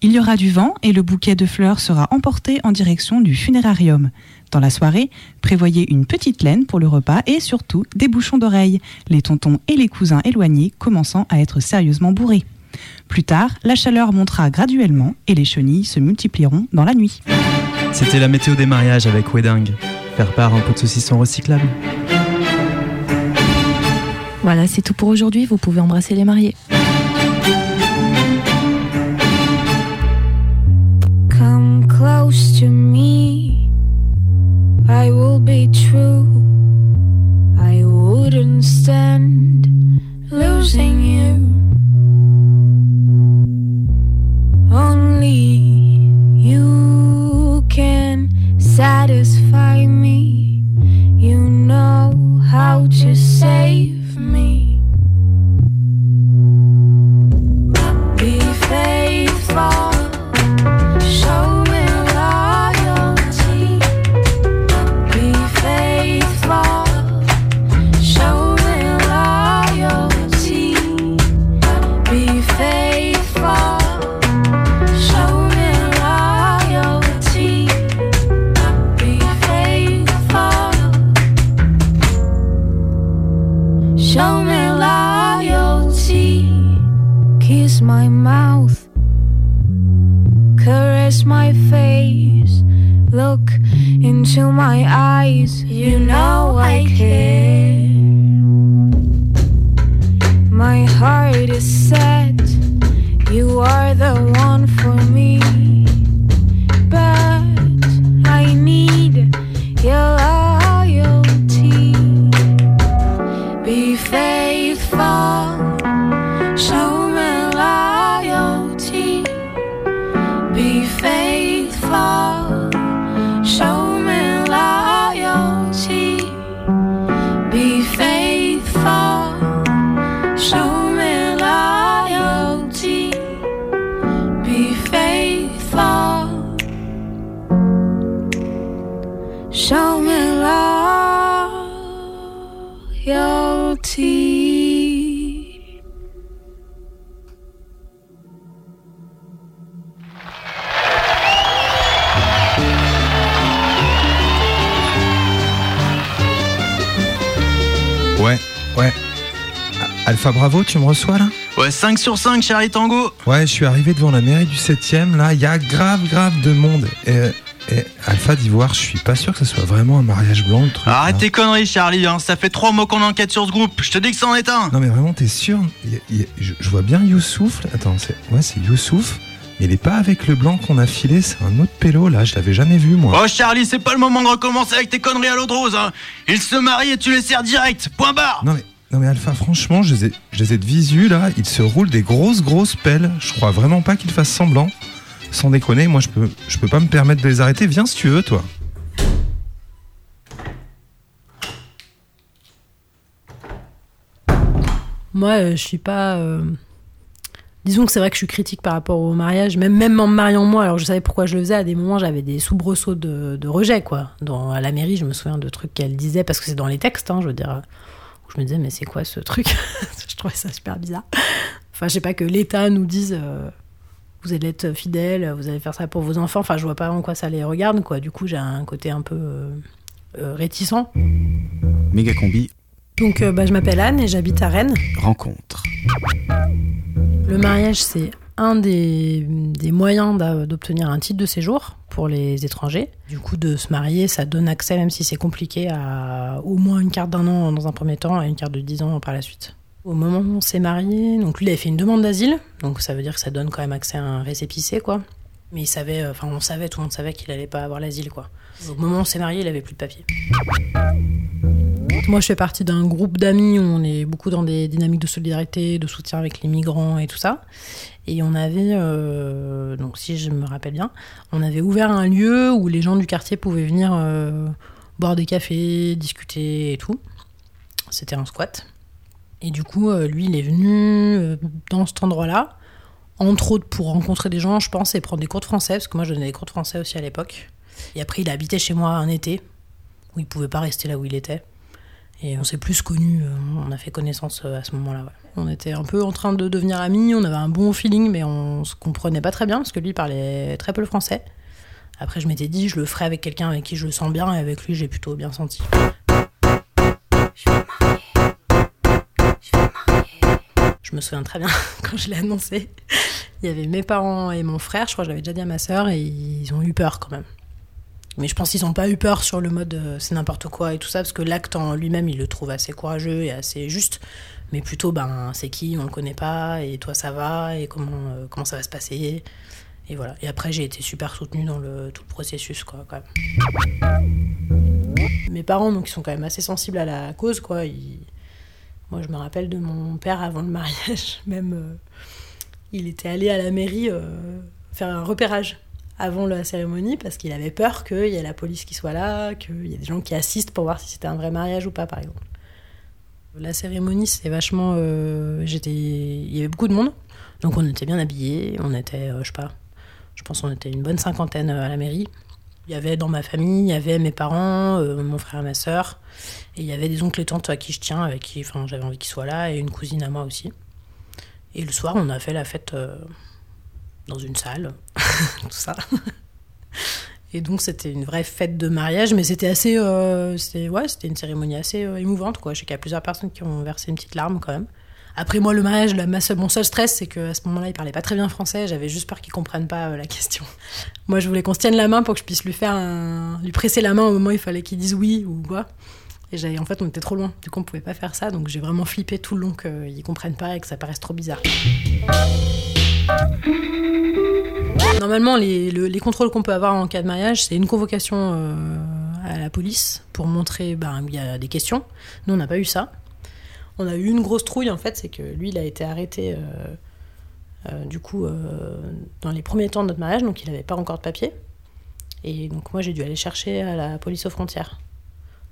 S15: Il y aura du vent et le bouquet de fleurs sera emporté en direction du funérarium. Dans la soirée, prévoyez une petite laine pour le repas et surtout des bouchons d'oreilles, les tontons et les cousins éloignés commençant à être sérieusement bourrés. Plus tard, la chaleur montera graduellement et les chenilles se multiplieront dans la nuit.
S16: C'était la météo des mariages avec Wedding. Faire part un pot de saucisson recyclable.
S18: Voilà, c'est tout pour aujourd'hui. Vous pouvez embrasser les mariés.
S9: Come close to me. I will be true. I wouldn't stand losing you. Only you can satisfy me. You know how to save me.
S12: Alpha Bravo, tu me reçois là
S16: Ouais, 5 sur 5, Charlie Tango
S12: Ouais, je suis arrivé devant la mairie du 7ème, là, il y a grave, grave de monde. Et, Et Alpha d'Ivoire, je suis pas sûr que ce soit vraiment un mariage blanc le truc.
S17: Arrête
S12: là.
S17: tes conneries, Charlie, hein. ça fait trois mois qu'on enquête sur ce groupe. Je te dis que c'en est un.
S12: Non mais vraiment, t'es sûr? Il il je, je vois bien Youssouf. là. Attends, c'est ouais, c'est Youssouf. Mais il est pas avec le blanc qu'on a filé, c'est un autre pélo là. Je l'avais jamais vu moi.
S17: Oh, Charlie, c'est pas le moment de recommencer avec tes conneries à l'eau de rose. Hein. Il se marie et tu les serres direct. Point barre.
S12: Non mais non mais Alpha, franchement, je les ai, de visu là. Il se roule des grosses grosses pelles. Je crois vraiment pas qu'il fasse semblant. Sans déconner, moi je peux, peux pas me permettre de les arrêter. Viens si tu veux, toi.
S1: Moi, euh, je suis pas. euh, Disons que c'est vrai que je suis critique par rapport au mariage, même, même en me mariant moi, alors je savais pourquoi je le faisais, à des moments j'avais des soubresauts de, de rejet, quoi. Dans, à la mairie, je me souviens de trucs qu'elle disait, parce que c'est dans les textes, hein, je veux dire, je me disais, mais c'est quoi ce truc Je trouvais ça super bizarre. Enfin, je sais pas que l'État nous dise, euh, vous allez être fidèle, vous allez faire ça pour vos enfants, enfin, je vois pas en quoi ça les regarde, quoi. Du coup, j'ai un côté un peu euh, euh, réticent.
S17: Méga combi,
S1: Donc, bah, je m'appelle Anne et j'habite à Rennes.
S17: rencontre.
S1: Le mariage, c'est un des, des moyens d'obtenir un titre de séjour pour les étrangers. Du coup, de se marier, ça donne accès, même si c'est compliqué, à au moins une carte d'un an dans un premier temps et une carte de 10 ans par la suite. Au moment où on s'est marié, donc lui, il avait fait une demande d'asile, donc ça veut dire que ça donne quand même accès à un récépissé, quoi. Mais il savait, euh, enfin, on savait, tout le monde savait qu'il allait pas avoir l'asile, quoi. Au moment où on s'est marié, il avait plus de papier. Moi, je fais partie d'un groupe d'amis on est beaucoup dans des dynamiques de solidarité, de soutien avec les migrants et tout ça. Et on avait, euh, donc si je me rappelle bien, on avait ouvert un lieu où les gens du quartier pouvaient venir euh, boire des cafés, discuter et tout. C'était un squat. Et du coup, euh, lui, il est venu dans cet endroit-là, entre autres pour rencontrer des gens, je pense, et prendre des cours de français, parce que moi, je donnais des cours de français aussi à l'époque. Et après, il a habité chez moi un été, où il pouvait pas rester là où il était. Et on s'est plus connus, euh, on a fait connaissance euh, à ce moment-là. On était un peu en train de devenir amis, on avait un bon feeling, mais on se comprenait pas très bien parce que lui parlait très peu le français. Après, je m'étais dit, je le ferai avec quelqu'un avec qui je le sens bien, et avec lui, j'ai plutôt bien senti. Je me souviens très bien quand je l'ai annoncé. Il y avait mes parents et mon frère, je crois que je l'avais déjà dit à ma sœur, et ils ont eu peur quand même. Mais je pense qu'ils n'ont pas eu peur sur le mode euh, c'est n'importe quoi et tout ça, parce que l'acte en lui-même, il le trouve assez courageux et assez juste. Mais plutôt, ben, c'est qui, on le connaît pas, et toi ça va, et comment, euh, comment ça va se passer. Et voilà. Et après, j'ai été super soutenue dans le, tout le processus, quoi. Mes parents, donc, ils sont quand même assez sensibles à la cause, quoi. Moi, je me rappelle de mon père avant le mariage, même. euh, il était allé à la mairie faire un repérage avant la cérémonie parce qu'il avait peur qu'il y ait la police qui soit là, qu'il y ait des gens qui assistent pour voir si c'était un vrai mariage ou pas, par exemple. La cérémonie, c'est vachement. euh, j'étais, il y avait beaucoup de monde, donc on était bien habillés. On était, euh, je sais pas, je pense qu'on était une bonne cinquantaine euh, à la mairie. Il y avait dans ma famille, il y avait mes parents, euh, mon frère et ma sœur, et il y avait des oncles et tantes à qui je tiens, avec qui, j'avais envie qu'ils soient là, et une cousine à moi aussi. Et le soir, on a fait la fête dans une salle, tout ça. Et donc c'était une vraie fête de mariage, mais c'était assez, euh, c'était ouais, c'était une cérémonie assez euh, émouvante quoi. Je sais qu'il y a plusieurs personnes qui ont versé une petite larme quand même. Après moi le mariage, la, ma seule- mon seul stress c'est que à ce moment-là il parlait pas très bien français. J'avais juste peur qu'il comprenne pas euh, la question. Moi je voulais qu'on se tienne la main pour que je puisse lui faire un, lui presser la main au moment où il fallait qu'il dise oui ou quoi. Et j'avais en fait on était trop loin, du coup on pouvait pas faire ça, donc j'ai vraiment flippé tout le long qu'ils comprennent pas et que ça paraisse trop bizarre. Normalement, les, le- les contrôles qu'on peut avoir en cas de mariage, c'est une convocation euh, à la police pour montrer ben, il y a des questions. Nous, on n'a pas eu ça. On a eu une grosse trouille, en fait, c'est que lui, il a été arrêté, euh, euh, du coup, dans les premiers temps de notre mariage, donc il n'avait pas encore de papier. Et donc, moi, j'ai dû aller chercher à la police aux frontières.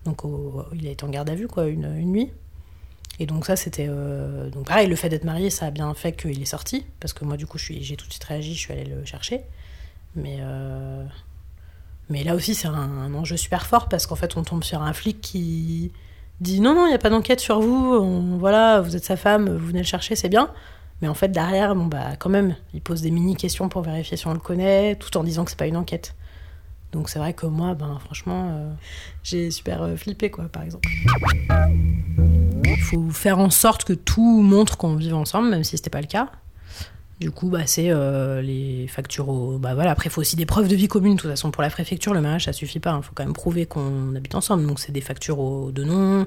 S1: Donc, il a été en garde à vue, quoi, une nuit. Et donc ça, c'était... euh, Donc pareil, le fait d'être marié, ça a bien fait qu'il est sorti, parce que moi, du coup, j'ai tout de suite réagi, je suis allée le chercher. Mais, euh, mais là aussi, c'est un, enjeu super fort, parce qu'en fait, on tombe sur un flic qui dit non, non, il n'y a pas d'enquête sur vous, voilà, vous êtes sa femme, vous venez le chercher, c'est bien. Mais en fait, derrière, bon, bah, quand même, il pose des mini-questions pour vérifier si on le connaît, tout en disant que c'est pas une enquête. Donc c'est vrai que moi, ben, franchement, euh, j'ai super euh, flippé, quoi, par exemple. Il faut faire en sorte que tout montre qu'on vive ensemble, même si c'était pas le cas. Du coup, bah, c'est euh, les factures au. Bah voilà, après, il faut aussi des preuves de vie commune. De toute façon, pour la préfecture, le mariage, ça suffit pas. Il faut quand même prouver qu'on habite ensemble. Donc, c'est des factures aux deux noms,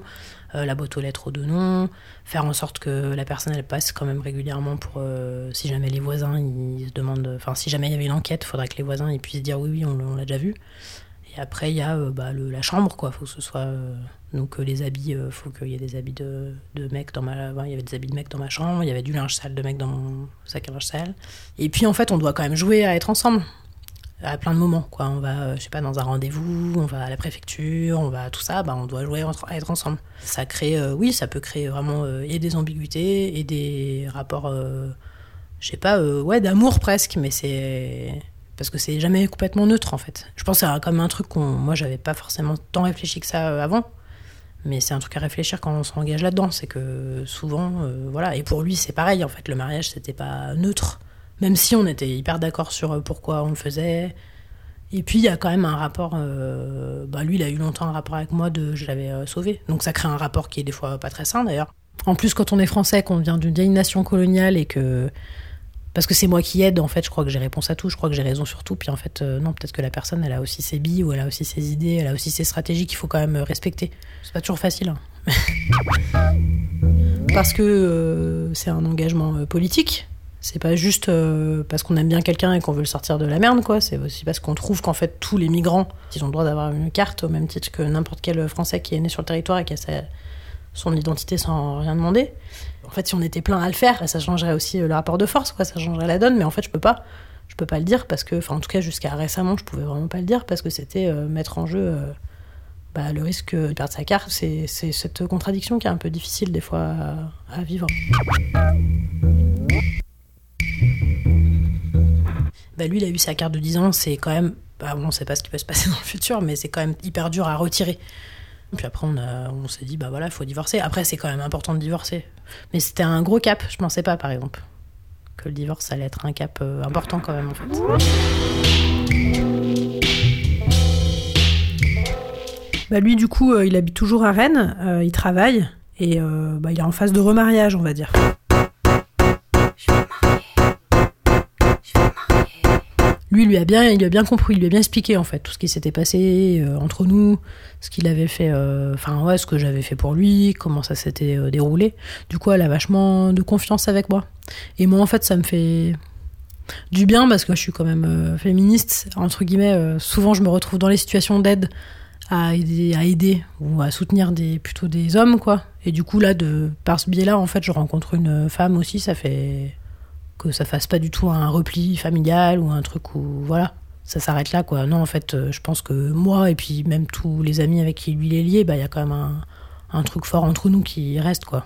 S1: euh, la boîte aux lettres aux deux noms, faire en sorte que la personne, elle passe quand même régulièrement pour. euh, si jamais les voisins, ils se demandent. Enfin, si jamais il y avait une enquête, il faudrait que les voisins ils puissent dire oui, oui, on, l'a- déjà vu. Et après, il y a euh, bah, le- la chambre, quoi. faut que ce soit. donc, les habits, faut qu'il y ait des habits de, de mecs dans ma. il y avait des habits de mecs dans ma chambre, il y avait du linge sale de mec dans mon sac à linge sale. Et puis, en fait, on doit quand même jouer à être ensemble. À plein de moments, quoi. On va, euh, je sais pas, dans un rendez-vous, on va à la préfecture, on va à tout ça, bah, on doit jouer entre- à être ensemble. Ça crée, euh, oui, ça peut créer vraiment euh, et des ambiguïtés et des rapports, euh, je sais pas, ouais, d'amour presque, mais c'est parce que c'est jamais complètement neutre en fait. Je pense que c'est comme un truc qu'on, moi, j'avais pas forcément tant réfléchi que ça avant, mais c'est un truc à réfléchir quand on s'engage là-dedans. C'est que souvent, voilà, et pour lui, c'est pareil en fait. Le mariage, c'était pas neutre, même si on était hyper d'accord sur euh, pourquoi on le faisait. Et puis il y a quand même un rapport. euh, bah lui, il a eu longtemps un rapport avec moi de je l'avais euh, sauvé. Donc ça crée un rapport qui est des fois pas très sain d'ailleurs. En plus, quand on est français, qu'on vient d'une vieille nation coloniale et que parce que c'est moi qui aide, en fait, je crois que j'ai réponse à tout, je crois que j'ai raison sur tout. Puis en fait, non, peut-être que la personne, elle a aussi ses billes ou elle a aussi ses idées, elle a aussi ses stratégies qu'il faut quand même respecter. C'est pas toujours facile. hein. parce que c'est un engagement politique. C'est pas juste euh, parce qu'on aime bien quelqu'un et qu'on veut le sortir de la merde, quoi. C'est aussi parce qu'on trouve qu'en fait, tous les migrants, ils ont le droit d'avoir une carte au même titre que n'importe quel Français qui est né sur le territoire et qui a son identité sans rien demander. En fait, si on était plein à le faire, ça changerait aussi euh, le rapport de force, quoi. Ça changerait la donne, mais en fait, je peux pas. Je peux pas le dire parce que, enfin, en tout cas, jusqu'à récemment, je pouvais vraiment pas le dire parce que c'était euh, mettre en jeu bah, le risque de perdre sa carte. C'est cette contradiction qui est un peu difficile des fois à vivre. Bah, lui, il a eu sa carte de 10 ans, c'est quand même. Bah, on sait pas ce qui peut se passer dans le futur, mais c'est quand même hyper dur à retirer. Puis après, on, on s'est dit, bah voilà, il faut divorcer. Après, c'est quand même important de divorcer. Mais c'était un gros cap, je pensais pas, par exemple. Que le divorce allait être un cap euh, important quand même, en fait. Bah lui, du coup, euh, il habite toujours à Rennes, euh, il travaille, et bah, il est en phase de remariage, on va dire. Lui, lui a bien, il a bien compris, il lui a bien expliqué en fait tout ce qui s'était passé euh, entre nous, ce qu'il avait fait, euh, enfin ouais, ce que j'avais fait pour lui, comment ça s'était euh, déroulé. Du coup, elle a vachement de confiance avec moi. Et moi, en fait, ça me fait du bien parce que je suis quand même féministe entre guillemets. souvent, je me retrouve dans les situations d'aide à aider, à aider ou à soutenir des plutôt des hommes quoi. Et du coup là, de par ce biais-là, en fait, je rencontre une femme aussi, ça fait que ça fasse pas du tout un repli familial ou un truc où voilà ça s'arrête là quoi. Non en fait euh, je pense que moi et puis même tous les amis avec qui lui il est lié bah il y a quand même un, truc fort entre nous qui reste quoi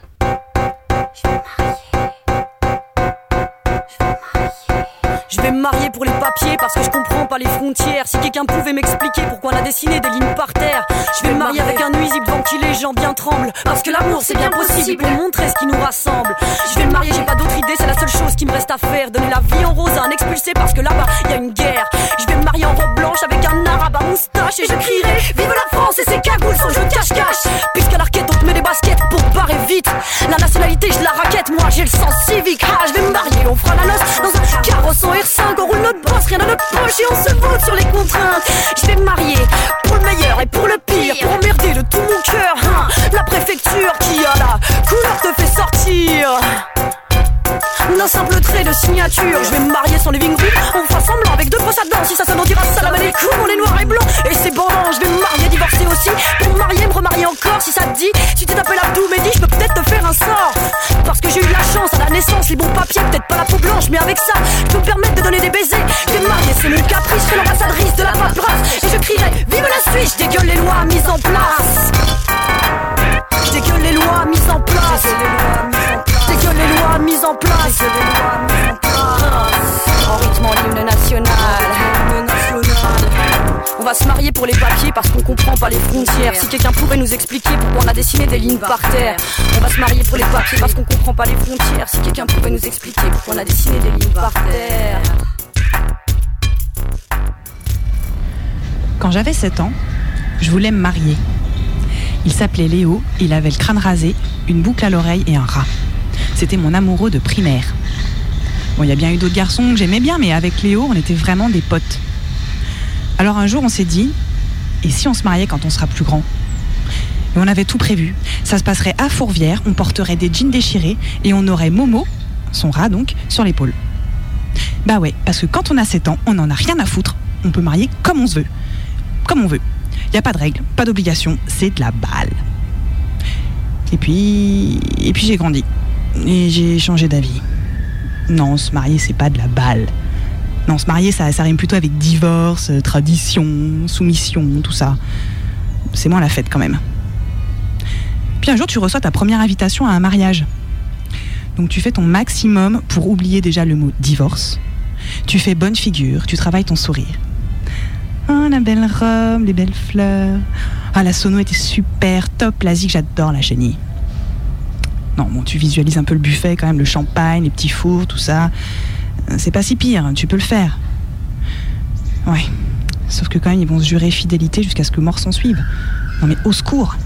S21: me marier pour les papiers parce que je comprends pas les frontières. Si quelqu'un pouvait m'expliquer pourquoi on a dessiné des lignes par terre, je vais me marier avec un nuisible devant qui les gens bien tremblent. Parce que l'amour c'est bien possible pour montrer ce qui nous rassemble. Je vais me marier, j'ai pas d'autre idée, c'est la seule chose qui me reste à faire. Donner la vie en rose à un expulsé parce que là-bas y a une guerre. Je vais me marier en robe blanche avec un arabe à moustache et je crierai Vive la France et ses cagoules son jeu cache-cache. Les. Je vais me marier pour le meilleur et pour le pire. Pour emmerder de tout mon cœur. hein. La préfecture qui a la couleur te fait sortir. D'un simple trait de signature, je vais me marier sans living room. On fera semblant avec deux grosses à dents. Si ça sonne, on dira salam alaikum. On est noir et blanc et c'est bon. Je vais me marier, divorcer aussi. Pour me marier, me remarier encore. Si ça te dit, si tu t'appelles Abdou Mehdi, je peux peut-être te faire un sort. Parce que j'ai eu la chance à la naissance, les bons papiers, blanche, mais avec ça, je peux me de donner des baisers. Me marier, c'est mon caprice, je l'ambassadrice de la paperasse. Et je crierai, vive la Suisse, je dégueule les lois mises en place. Je dégueule les lois mises en place. Je dégueule les lois mises en place. Se marier pour les papiers parce qu'on comprend pas les frontières. Si quelqu'un pourrait nous expliquer pourquoi on a dessiné des lignes par terre. On va se marier pour les papiers parce qu'on comprend pas les frontières. Si quelqu'un pourrait nous expliquer pourquoi on a dessiné des lignes par terre.
S15: Quand j'avais 7 ans, je voulais me marier. Il s'appelait Léo, il avait le crâne rasé, une boucle à l'oreille et un rat. C'était mon amoureux de primaire. Bon, il y a bien eu d'autres garçons que j'aimais bien, mais avec Léo, on était vraiment des potes. Alors un jour, on s'est dit, et si on se mariait quand on sera plus grand? Et on avait tout prévu. Ça se passerait à Fourvière, on porterait des jeans déchirés et on aurait Momo, son rat donc, sur l'épaule. Bah ouais, parce que quand on a 7 ans, on n'en a rien à foutre. On peut marier comme on se veut. Comme on veut. Il n'y a pas de règles, pas d'obligation, c'est de la balle. Et puis. Et puis j'ai grandi. Et j'ai changé d'avis. Non, se marier, c'est pas de la balle. Non, se marier, ça, rime plutôt avec divorce, euh, tradition, soumission, tout ça. C'est moins la fête quand même. Puis un jour, tu reçois ta première invitation à un mariage. Donc tu fais ton maximum pour oublier déjà le mot divorce. Tu fais bonne figure, tu travailles ton sourire. Ah, la belle robe, les belles fleurs. Ah, la sono était super, top, la j'adore la chenille. Non, bon, tu visualises un peu le buffet quand même, le champagne, les petits fours, tout ça. C'est pas si pire, tu peux le faire. Ouais. Sauf que quand même, ils vont se jurer fidélité jusqu'à ce que mort s'en suive. Non mais au secours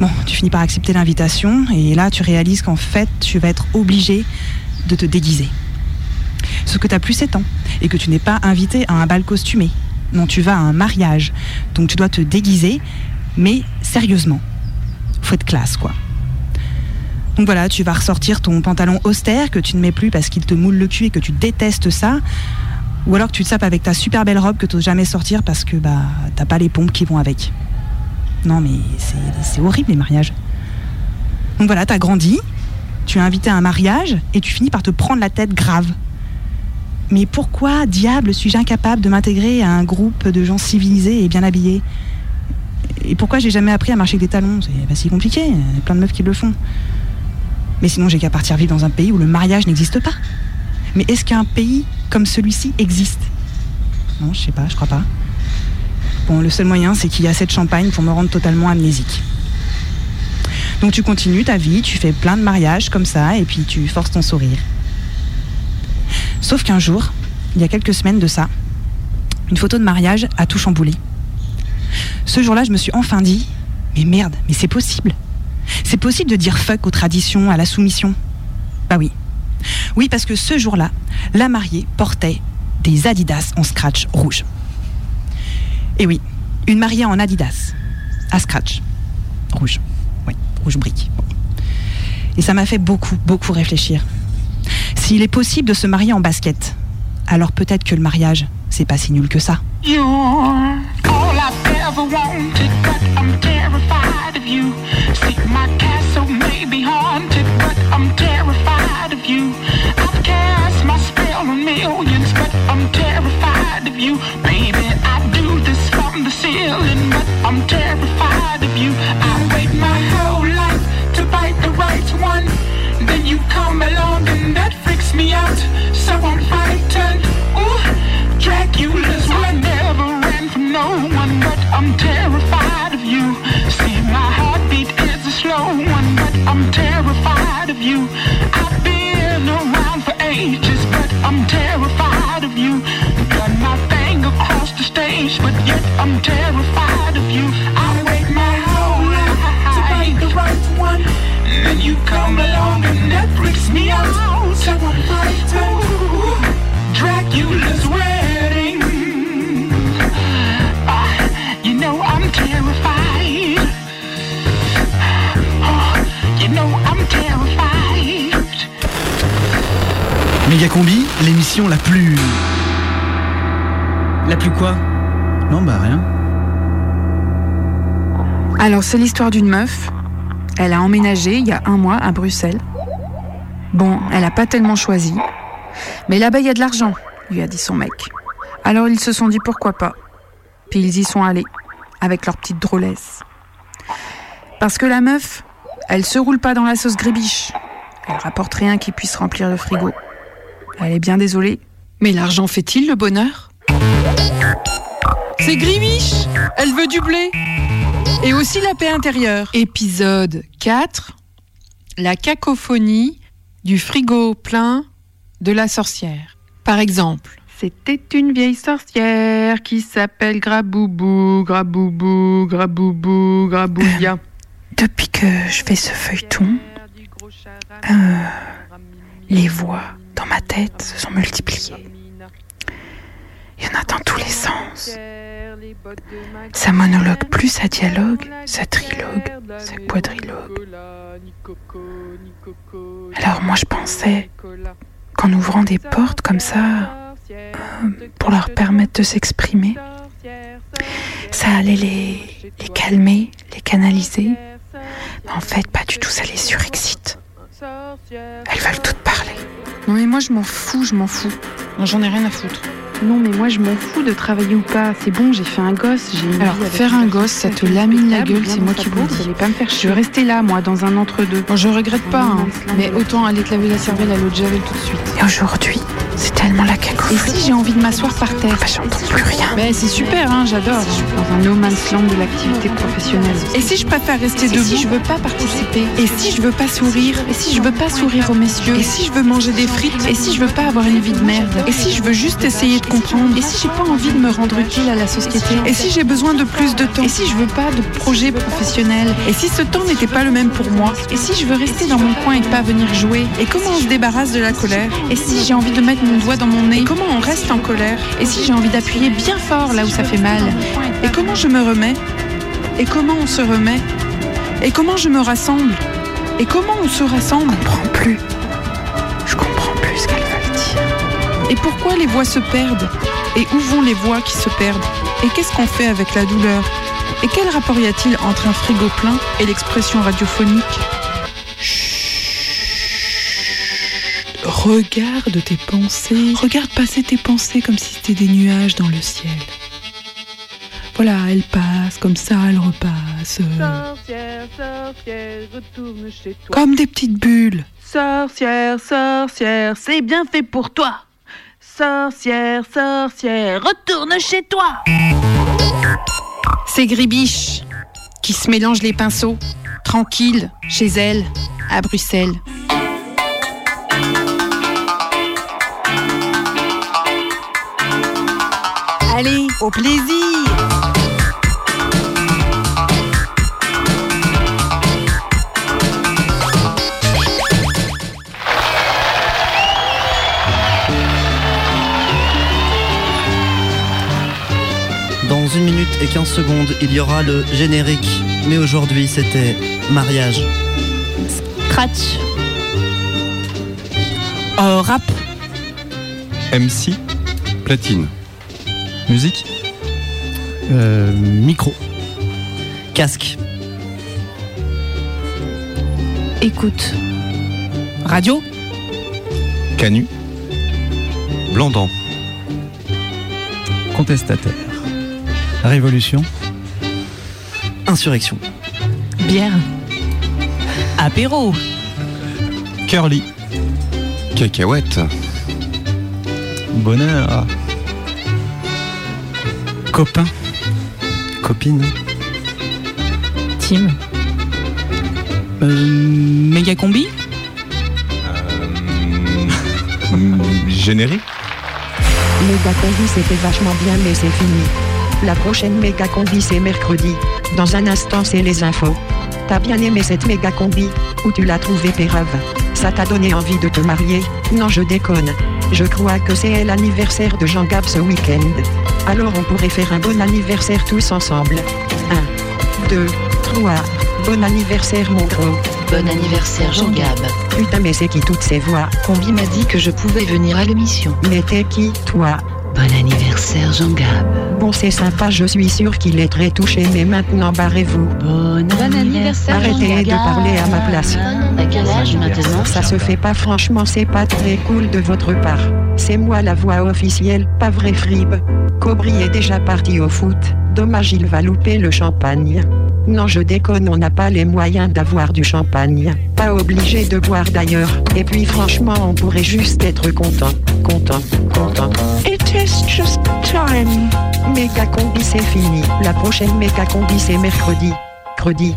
S15: Bon, tu finis par accepter l'invitation et là tu réalises qu'en fait tu vas être obligé de te déguiser. Sauf que tu plus 7 ans et que tu n'es pas invité à un bal costumé. Non, tu vas à un mariage. Donc tu dois te déguiser, mais sérieusement. Faut être classe, quoi. Donc voilà, tu vas ressortir ton pantalon austère que tu ne mets plus parce qu'il te moule le cul et que tu détestes ça. Ou alors que tu te sapes avec ta super belle robe que tu jamais sortir parce que bah t'as pas les pompes qui vont avec. Non mais c'est- horrible les mariages. Donc voilà, t'as grandi, tu es invité à un mariage et tu finis par te prendre la tête grave. Mais pourquoi, diable, suis-je incapable de m'intégrer à un groupe de gens civilisés et bien habillés? Et pourquoi j'ai jamais appris à marcher avec des talons? C'est pas si compliqué, il y a plein de meufs qui le font. Mais sinon, j'ai qu'à partir vivre dans un pays où le mariage n'existe pas. Mais est-ce qu'un pays comme celui-ci existe? Non, je sais pas, je crois pas. Bon, le seul moyen, c'est qu'il y a assez de champagne pour me rendre totalement amnésique. Donc tu continues ta vie, tu fais plein de mariages comme ça, et puis tu forces ton sourire. Sauf qu'un jour, il y a quelques semaines de ça, une photo de mariage a tout chamboulé. Ce jour-là, je me suis enfin dit, mais merde, mais c'est possible. C'est possible de dire fuck aux traditions, à la soumission? Bah oui. Oui, parce que ce jour-là, la mariée portait des Adidas en scratch rouge. Et oui, une mariée en Adidas, à scratch, rouge. Oui, rouge brique. Et ça m'a fait beaucoup, beaucoup réfléchir. S'il est possible de se marier en basket, alors peut-être que le mariage, c'est pas si nul que ça.
S22: Ever wanted, but I'm terrified of you. See, my castle may be haunted, but I'm terrified of you. I've cast my spell on millions, but I'm terrified of you. Baby, I do this from the ceiling, but I'm terrified of you. I wait my whole life to bite the right one. Then you come along and that freaks me out. So I'm frightened. I'm terrified of you. I've been around for ages, but I'm terrified of you. Done my thing across the stage, but yet I'm terrified
S10: Méga Combi, l'émission la plus. La plus quoi? Non, bah rien.
S23: Alors, c'est l'histoire d'une meuf. Elle a emménagé il y a un mois à Bruxelles. Bon, elle n'a pas tellement choisi. Mais là-bas, il y a de l'argent, lui a dit son mec. Alors, ils se sont dit pourquoi pas. Puis ils y sont allés, avec leur petite drôlesse. Parce que la meuf, elle se roule pas dans la sauce grébiche. Elle rapporte rien qui puisse remplir le frigo. Elle est bien désolée. Mais l'argent fait-il le bonheur?
S24: C'est Gribiche Elle veut du blé Et aussi la paix intérieure.
S23: Épisode 4 La cacophonie du frigo plein de la sorcière. Par exemple, c'était une vieille sorcière qui s'appelle Graboubou, Graboubou, Graboubou, Grabouilla. Depuis que je fais ce feuilleton, euh, les voix dans ma tête, se sont multipliés. Il y en a dans tous les sens. Ça monologue plus ça dialogue, ça trilogue, ça quadrilogue. Alors moi je pensais qu'en ouvrant des portes comme ça, euh, pour leur permettre de s'exprimer, ça allait les calmer, les canaliser. En fait, pas du tout, ça les surexcite. Elles veulent toutes parler. Non mais moi je m'en fous, je m'en fous. J'en ai rien à foutre.
S24: Non, mais moi je m'en fous de travailler ou pas. C'est bon, j'ai fait un gosse. j'ai
S23: Alors, faire un gosse, ça te lamine la gueule, c'est moi qui vous le dis.
S24: Pas me faire
S23: Je
S24: chier.
S23: veux rester là, moi, dans un entre-deux. Bon, je regrette pas, hein, mais autant aller te laver la cervelle à l'eau de Javel tout de suite. Et aujourd'hui, c'est tellement la cacophonie. Et si j'ai envie de m'asseoir par terre? Bah, J'entends plus rien. Mais c'est super, hein, j'adore.
S24: Dans un no man's land de l'activité professionnelle.
S23: Et si je préfère rester
S24: Et
S23: debout?
S24: si
S23: je veux pas participer? Et si je veux pas sourire? Et si je veux pas sourire aux messieurs? Et si je veux manger des frites? Et si je veux pas avoir une vie de merde? Et si je veux juste essayer de comprendre Et si j'ai pas envie de me rendre utile à la société Et si j'ai besoin de plus de temps Et si je veux pas de projet professionnel Et si ce temps n'était pas le même pour moi Et si je veux rester dans mon coin et pas venir jouer Et comment on se débarrasse de la colère Et si j'ai envie de mettre mon doigt dans mon nez Et comment on reste en colère Et si j'ai envie d'appuyer bien fort là où ça fait mal Et comment je me remets Et comment on se remet Et comment je me rassemble Et comment on se rassemble Je comprends plus. Et pourquoi les voix se perdent Et où vont les voix qui se perdent Et qu'est-ce qu'on fait avec la douleur Et quel rapport y a-t-il entre un frigo plein et l'expression radiophonique Regarde tes pensées. Regarde passer tes pensées comme si c'était des nuages dans le ciel. Voilà, elles passent comme ça, elles repassent. euh,
S25: Sorcière, sorcière, retourne chez toi.
S23: Comme des petites bulles.
S25: Sorcière, sorcière, c'est bien fait pour toi. Sorcière, sorcière, retourne chez toi.
S23: C'est Gribiche qui se mélange les pinceaux, tranquille, chez elle, à Bruxelles. Allez, au plaisir
S14: et 15 secondes, il y aura le générique. Mais aujourd'hui, c'était mariage.
S18: Scratch.
S15: Euh, rap.
S12: MC Platine.
S16: Musique
S10: Euh, micro.
S14: Casque.
S18: Écoute.
S15: Radio.
S12: Canu.
S5: Blandan.
S16: Contestataire.
S10: Révolution.
S14: Insurrection.
S15: Bière. Apéro.
S12: Curly.
S5: Cacahuète.
S16: Bonheur.
S10: Copain.
S14: Copine.
S18: Team.
S15: Euh, méga combi.
S12: Générique.
S26: Méga combi c'était vachement bien mais c'est fini. La prochaine méga combi c'est mercredi. Dans un instant c'est les infos. T'as bien aimé cette méga combi Où tu l'as trouvé pérave Ça t'a donné envie de te marier? Non je déconne. Je crois que c'est l'anniversaire de Jean Gab ce week-end. Alors on pourrait faire un bon anniversaire tous ensemble. 1, 2, 3. Bon anniversaire mon gros.
S18: Bon anniversaire Jean Gab.
S26: Putain mais c'est qui toutes ces voix?
S18: Combi m'a dit que je pouvais venir à l'émission.
S26: Mais t'es qui toi?
S18: Bon anniversaire Jean Gab.
S26: Bon c'est sympa je suis sûr qu'il est très touché mais maintenant barrez-vous.
S18: Bon
S26: anniversaire, Arrêtez de parler à ma place.
S18: À quel âge maintenant
S26: Ça se fait pas franchement c'est pas très cool de votre part. C'est moi la voix officielle, pas vrai fribe. Cobry est déjà parti au foot. Dommage il va louper le champagne. Non je déconne on n'a pas les moyens d'avoir du champagne. Pas obligé de boire d'ailleurs. Et puis franchement on pourrait juste être content. Content, content. It is just time. Méga combi c'est fini. La prochaine méga combi c'est mercredi. Credi.